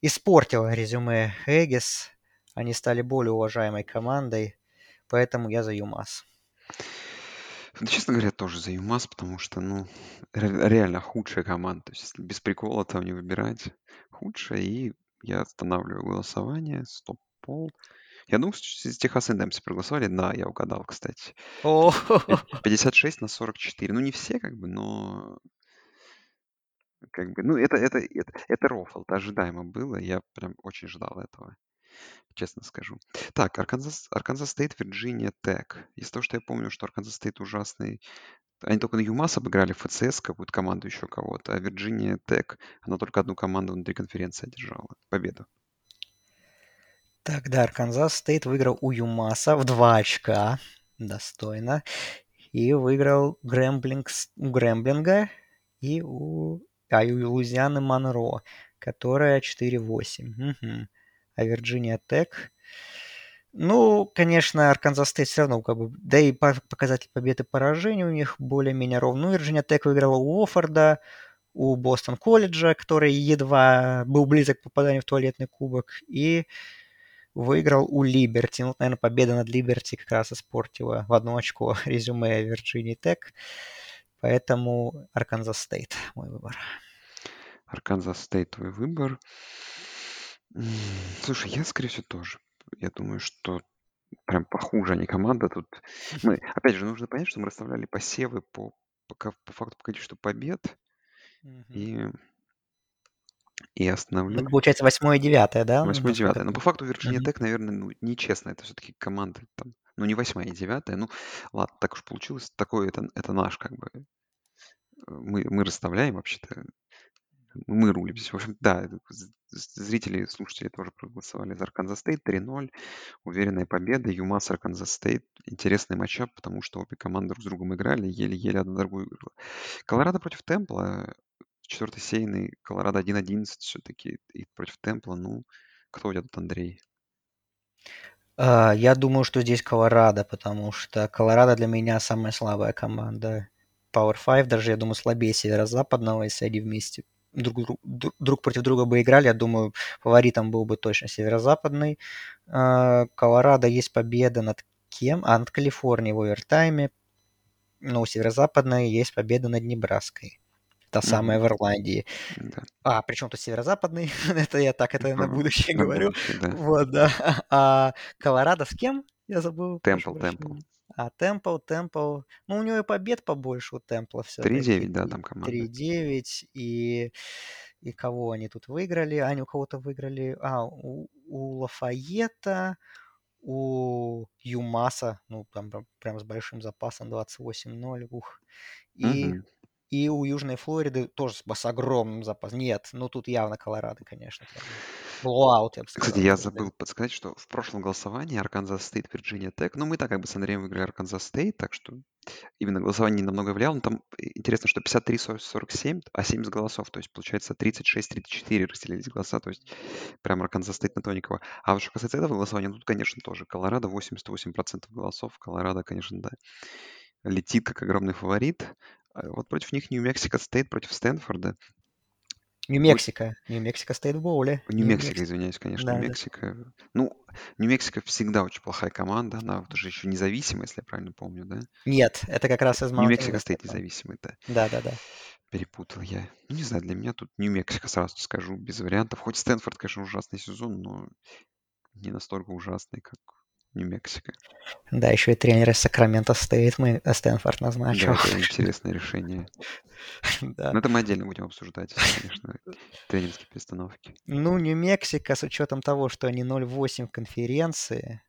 испортила резюме Эггис. Они стали более уважаемой командой, поэтому я за ЮМАС. Да, честно говоря, тоже за ЮМАС, потому что, ну, реально худшая команда. То есть, если без прикола там не выбирать, худшая. И я останавливаю голосование. Стоп-пол. Я думаю, что из Техас Индемси проголосовали. Да, я угадал, кстати. О, 56 на 44. Ну, не все, как бы, но как бы, ну, это, это, это, это рофл, это ожидаемо было. Я прям очень ждал этого, честно скажу. Так, Арканзас, Арканзас Стейт, Вирджиния Тек. Из того, что я помню, что Арканзас Стейт ужасный. Они только на ЮМАС обыграли FCS, какую-то команду еще кого-то, а Вирджиния Тек, она только одну команду внутри конференции одержала. Победу. Так, да, Арканзас Стейт выиграл у ЮМАСа в два очка. Достойно. И выиграл Грэмблингс, у Грэмблинга и у, а, и у Лузианы Монро, которая 4-8. Угу. А Вирджиния Тек... Ну, конечно, Арканзас Стейт все равно, как бы, да и по- показатель победы и поражений у них более-менее ровно. Ну, Вирджиния Тек выиграла у Уофорда, у Бостон колледжа, который едва был близок к попаданию в туалетный кубок, и выиграл у Либерти. Ну, наверное, победа над Либерти как раз испортила в одно очко резюме Вирджинии Тек. Поэтому Арканзас Стейт мой выбор. Арканзас Стейт твой выбор. М, Слушай, я, скорее всего, тоже. Я думаю, что прям похуже они команда. Тут мы, опять же, нужно понять, что мы расставляли посевы по, по, ко- по факту по количеству побед. Мгм. И, и Ну, получается восьмое и девятое, да? Восьмое и девятое. Но по факту Вирджиния Мгм. Тек, наверное, ну, нечестно. Это все-таки команда там, ну, не восьмая и девятая. Ну, ладно, так уж получилось. Такое это, это наш, как бы. э, Мы, мы расставляем вообще-то. Мы рулим. В общем, да, зрители, слушатели тоже проголосовали за Арканзас Стейт 3-0. Уверенная победа. ЮМАС, Арканзас Стейт. Интересный matchup, потому что обе команды друг с другом играли, еле-еле одна другую выиграла. Колорадо против Темпла. Четвертый сеяный. Колорадо 1-11 все-таки. И против Темпла, ну, кто у тебя тут, Андрей? А, Я думаю, что здесь Колорадо, потому что Колорадо для меня самая слабая команда. Power 5 даже, я думаю, слабее северо-западного, если они вместе друг, друг, друг- против друга бы играли, я думаю, фаворитом был бы точно северо-западный. А, Колорадо есть победа над кем? А, над Калифорнией в овертайме. Но у северо-западной есть победа над Небраской. Та самая Мгм. в Ирландии. Да. А, причем тут северо-западный? это я так, это на будущее говорю. Вот, да. А Колорадо с кем? Я забыл. Темпл, Темпл. А, Темпл, Темпл. Ну, у него и побед побольше у Темпла все-таки. 3-9, да, там команда. 3-9. И, и кого они тут выиграли? Они у кого-то выиграли. А, у, у Лафайета, у Юмаса. Ну, там прям, прям с большим запасом 28-0. Ух. И, Мгм. И у Южной Флориды тоже с, огромным запасом. Нет, ну тут явно Колорадо, конечно. Blowout, я бы сказал. Кстати, я забыл подсказать, что в прошлом голосовании Арканзас Стейт, Вирджиния Тек, ну, мы так как бы с Андреем выиграли Арканзас Стейт, так что именно голосование не намного влияло. Но там э, интересно, что 53-47, а 70 голосов, то есть получается 36-34 разделились голоса, то есть прям Арканзас Стейт на тоненького. А вот что касается этого голосования, ну, тут, конечно, тоже Колорадо 88% голосов. Колорадо, конечно, да, летит как огромный фаворит. А Вот против них Нью-Мексико Стейт против Стэнфорда. Нью-Мексико. Нью-Мексико стоит в боуле. Нью-Мексико, извиняюсь, конечно, Да, да. Нью-Мексико. Ну, Нью-Мексико всегда очень плохая команда, она вот уже еще независимая, если я правильно помню, да? Нет, это как раз из Нью-Мексико стоит независимый, да. Да, да, да. Перепутал я. Ну, не знаю, для меня тут Нью-Мексико, сразу скажу, без вариантов. Хоть Стэнфорд, конечно, ужасный сезон, но не настолько ужасный, как Нью-Мексико. Да, еще и тренер из Сакрамента Стейт мы Стэнфорд назначил. Да, это интересное решение. Да. Но это мы отдельно будем обсуждать, конечно, тренерские перестановки. Ну, Нью-Мексико, с учетом того, что они 0-8 в конференции,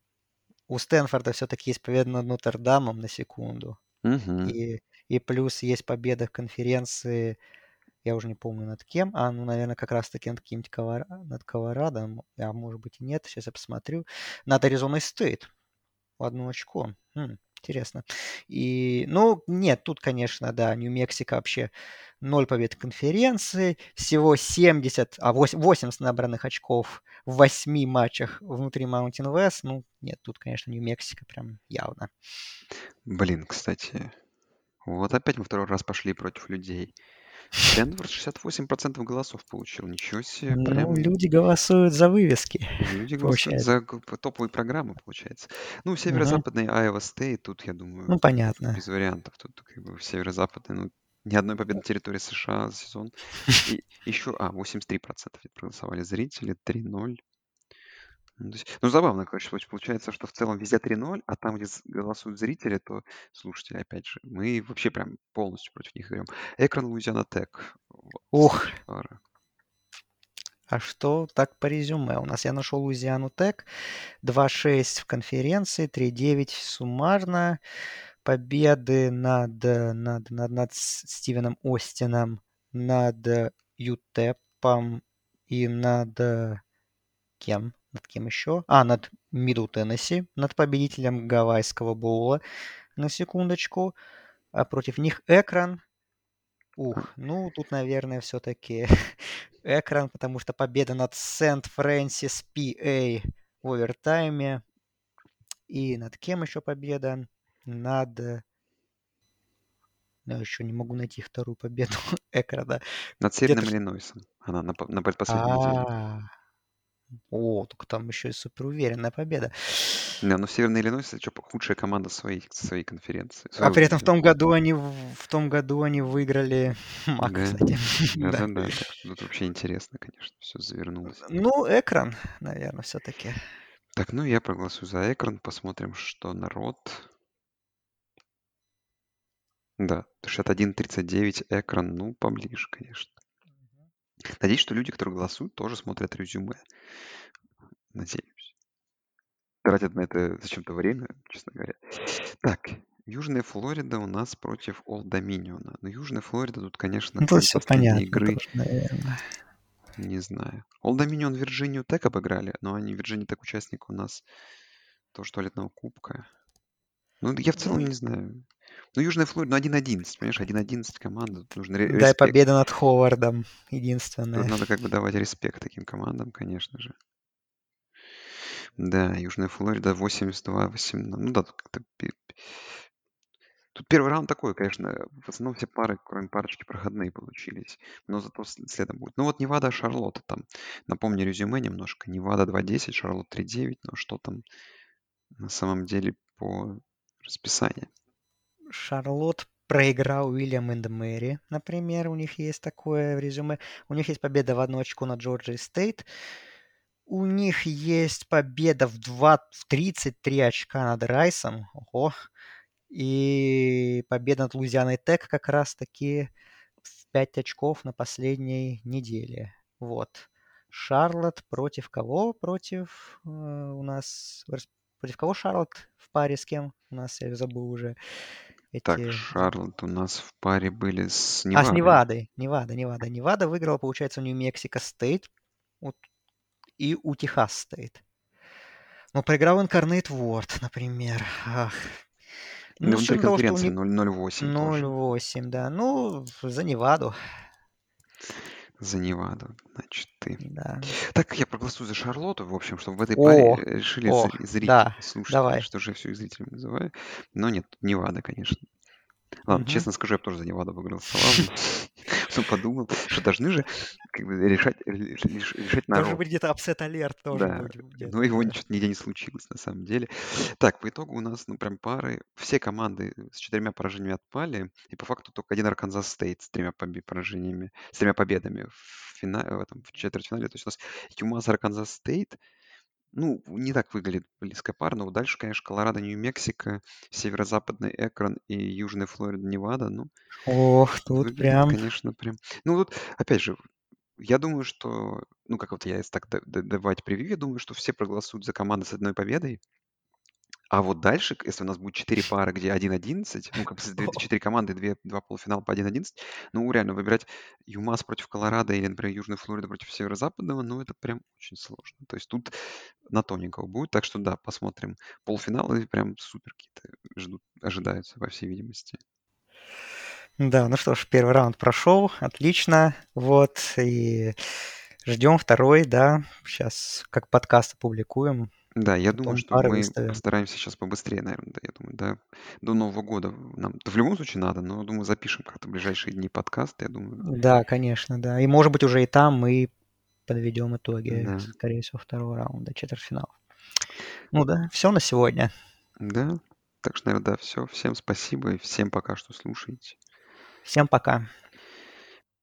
у Стэнфорда все-таки есть победа над Нотр-Дамом на секунду. Угу. И, и плюс есть победа в конференции, я уже не помню над кем, а, ну, наверное, как раз-таки над каким-нибудь Ковар... над Колорадо, а может быть и нет, сейчас я посмотрю. Над Аризоной Стейт в одно очко. М, интересно. И, ну, нет, тут, конечно, да, Нью-Мексико вообще 0 побед конференции, всего 70, а 8 80 набранных очков в 8 матчах внутри Mountain West. Ну, нет, тут, конечно, Нью-Мексико прям явно. Блин, кстати, Вот опять мы второй раз пошли против людей. Денвер 68% голосов получил. Ничего себе, Ну, прям люди голосуют за вывески, люди голосуют за топовые программы, получается. Ну, северо-западный Iowa State, тут, я думаю, Ну, понятно. без вариантов. Тут как бы северо-западный, ну, ни одной победы на территории США за сезон. И еще, а, 83% ведь проголосовали зрители, 3-0. Ну, то есть- ну, забавно, короче, получ- получается, что в целом везде 3-0, а там, где голосуют зрители, то слушатели, опять же, мы вообще прям полностью против них играем. Экран Луизиана Тек. Вот, Ух, пара. а что так по резюме? У нас я нашел Луизиану Тек. 2-6 в конференции, 3-9 суммарно. Победы над, над, над, над Стивеном Остином, над ЮТЭПом и над э, кем? Над кем еще? А, над Мидл Теннесси, над победителем Гавайского боула, на секундочку. А против них Экран. Ух, ну тут, наверное, все-таки Экран, потому что победа над Сент-Фрэнсис Пи в овертайме. И над кем еще победа? Над... э, Я еще не могу найти вторую победу Экрана. Над Северным Иллинойсом. Она на, на предпоследней неделе. А, о, только там еще и супер уверенная победа. Да, но Северный Иллинойс это что, худшая команда своей, своей конференции. А своего при этом в том году они в в том году они выиграли МАК, Да, кстати. да, Да. да, да. Так что тут вообще интересно, конечно, все завернулось. Ну, экран, наверное, все-таки. Так, ну я проголосую за экран, посмотрим, что народ. Да, 61-39 экран, ну, поближе, конечно. Надеюсь, что люди, которые голосуют, тоже смотрят резюме. Надеюсь. Тратят на это зачем-то время, честно говоря. Так, Южная Флорида у нас против Олд Доминиона. Но Южная Флорида тут, конечно, Ну, все понятно игры, тоже, наверное. не знаю. Олд Доминион Вирджинию Тек обыграли, но они Вирджиния Тек участник у нас тоже туалетного кубка. Ну, я в целом не знаю. Ну, Южная Флорида, ну, 1-11, понимаешь, 1-11 команда, тут нужно респект. победа над Ховардом, Тут единственное. надо как бы давать респект таким командам, конечно же. Да, Южная Флорида 82-18. Ну да, тут как-то... Тут первый раунд такой, конечно, в основном все пары, кроме парочки, проходные получились. Но зато следом будет. Ну вот Невада, Шарлотта там. Напомню резюме немножко. Невада 2-10, Шарлотт 3-9. Но что там на самом деле по расписанию? Шарлотт проиграл Уильям энд Мэри, например, у них есть такое в резюме. У них есть победа в одну очко над Джорджией Стейт. У них есть победа в, 2, в 33 очка над Райсом. Ого. И победа над Лузианой Тек как раз-таки в 5 очков на последней неделе. Вот. Шарлотт против кого? Против э, у нас... Против кого Шарлотт в паре с кем? У нас, я забыл уже Так, эти... Шарлотт у нас в паре были с А, с Невадой. Невадой. Невада, Невада. Невада выиграла, получается, у Нью-Мексико Стейт и у Техас Стейт. Ну, проиграл Инкарнейт Ворд, например. Ах. Ну, Внутри конференции них 0-8 тоже. 0-8, да. Ну, за Неваду, За Неваду, значит, ты. да. Так, я проголосую за Шарлотту, в общем, чтобы в этой паре О, решили о, зри- зрители, да, слушатели, давай. что же я все зрителями называю. Но нет, Невада, конечно. Ладно, Мгм. честно скажу, я бы тоже за Неваду проголосовал. Потом подумал, что должны же как бы решать, реш- реш- решать Должен народ. быть где-то upset alert тоже Да, будет но его ничего нигде не случилось на самом деле. Так, по итогу у нас, ну, прям пары. Все команды с четырьмя поражениями отпали. И по факту только один Арканзас Стейт с тремя поражениями, с тремя победами в, фина- в, этом, в четвертьфинале. То есть у нас UMass Арканзас Стейт. Ну, не так выглядит близкая пара, но дальше, конечно, Колорадо, Нью-Мексико, Северо-Западный Экран и Южная Флорида, Невада. Ну, Ох, тут выглядит, прям... конечно, прям... Ну, вот, опять же, я думаю, что, ну, как вот я если так давать превью, я думаю, что все проголосуют за команды с одной победой. А вот дальше, если у нас будет 4 пары, где 1-11, ну, как бы 4 команды, 2, 2 полуфинала по 1-11, ну, реально, выбирать ЮМАС против Колорадо или, например, Южной Флориды против Северо-Западного, ну, это прям очень сложно. То есть тут на тоненького будет. Так что, да, посмотрим. Полуфиналы прям супер какие-то ждут, ожидаются, по всей видимости. Да, ну что ж, первый раунд прошел, отлично, вот, и ждем второй, да, сейчас как подкаст опубликуем, Да, я думаю, Потом что пары мы выставим. постараемся сейчас побыстрее, наверное, да, я думаю, да. До Нового года нам в любом случае надо, но, думаю, запишем как-то в ближайшие дни подкаст, я думаю. Да, конечно, да. И, может быть, уже и там мы подведем итоги, Да. скорее всего, второго раунда четвертьфинала. Ну да, все на сегодня. Да. Так что, наверное, да, все. Всем спасибо и всем пока, что слушаете. Всем пока.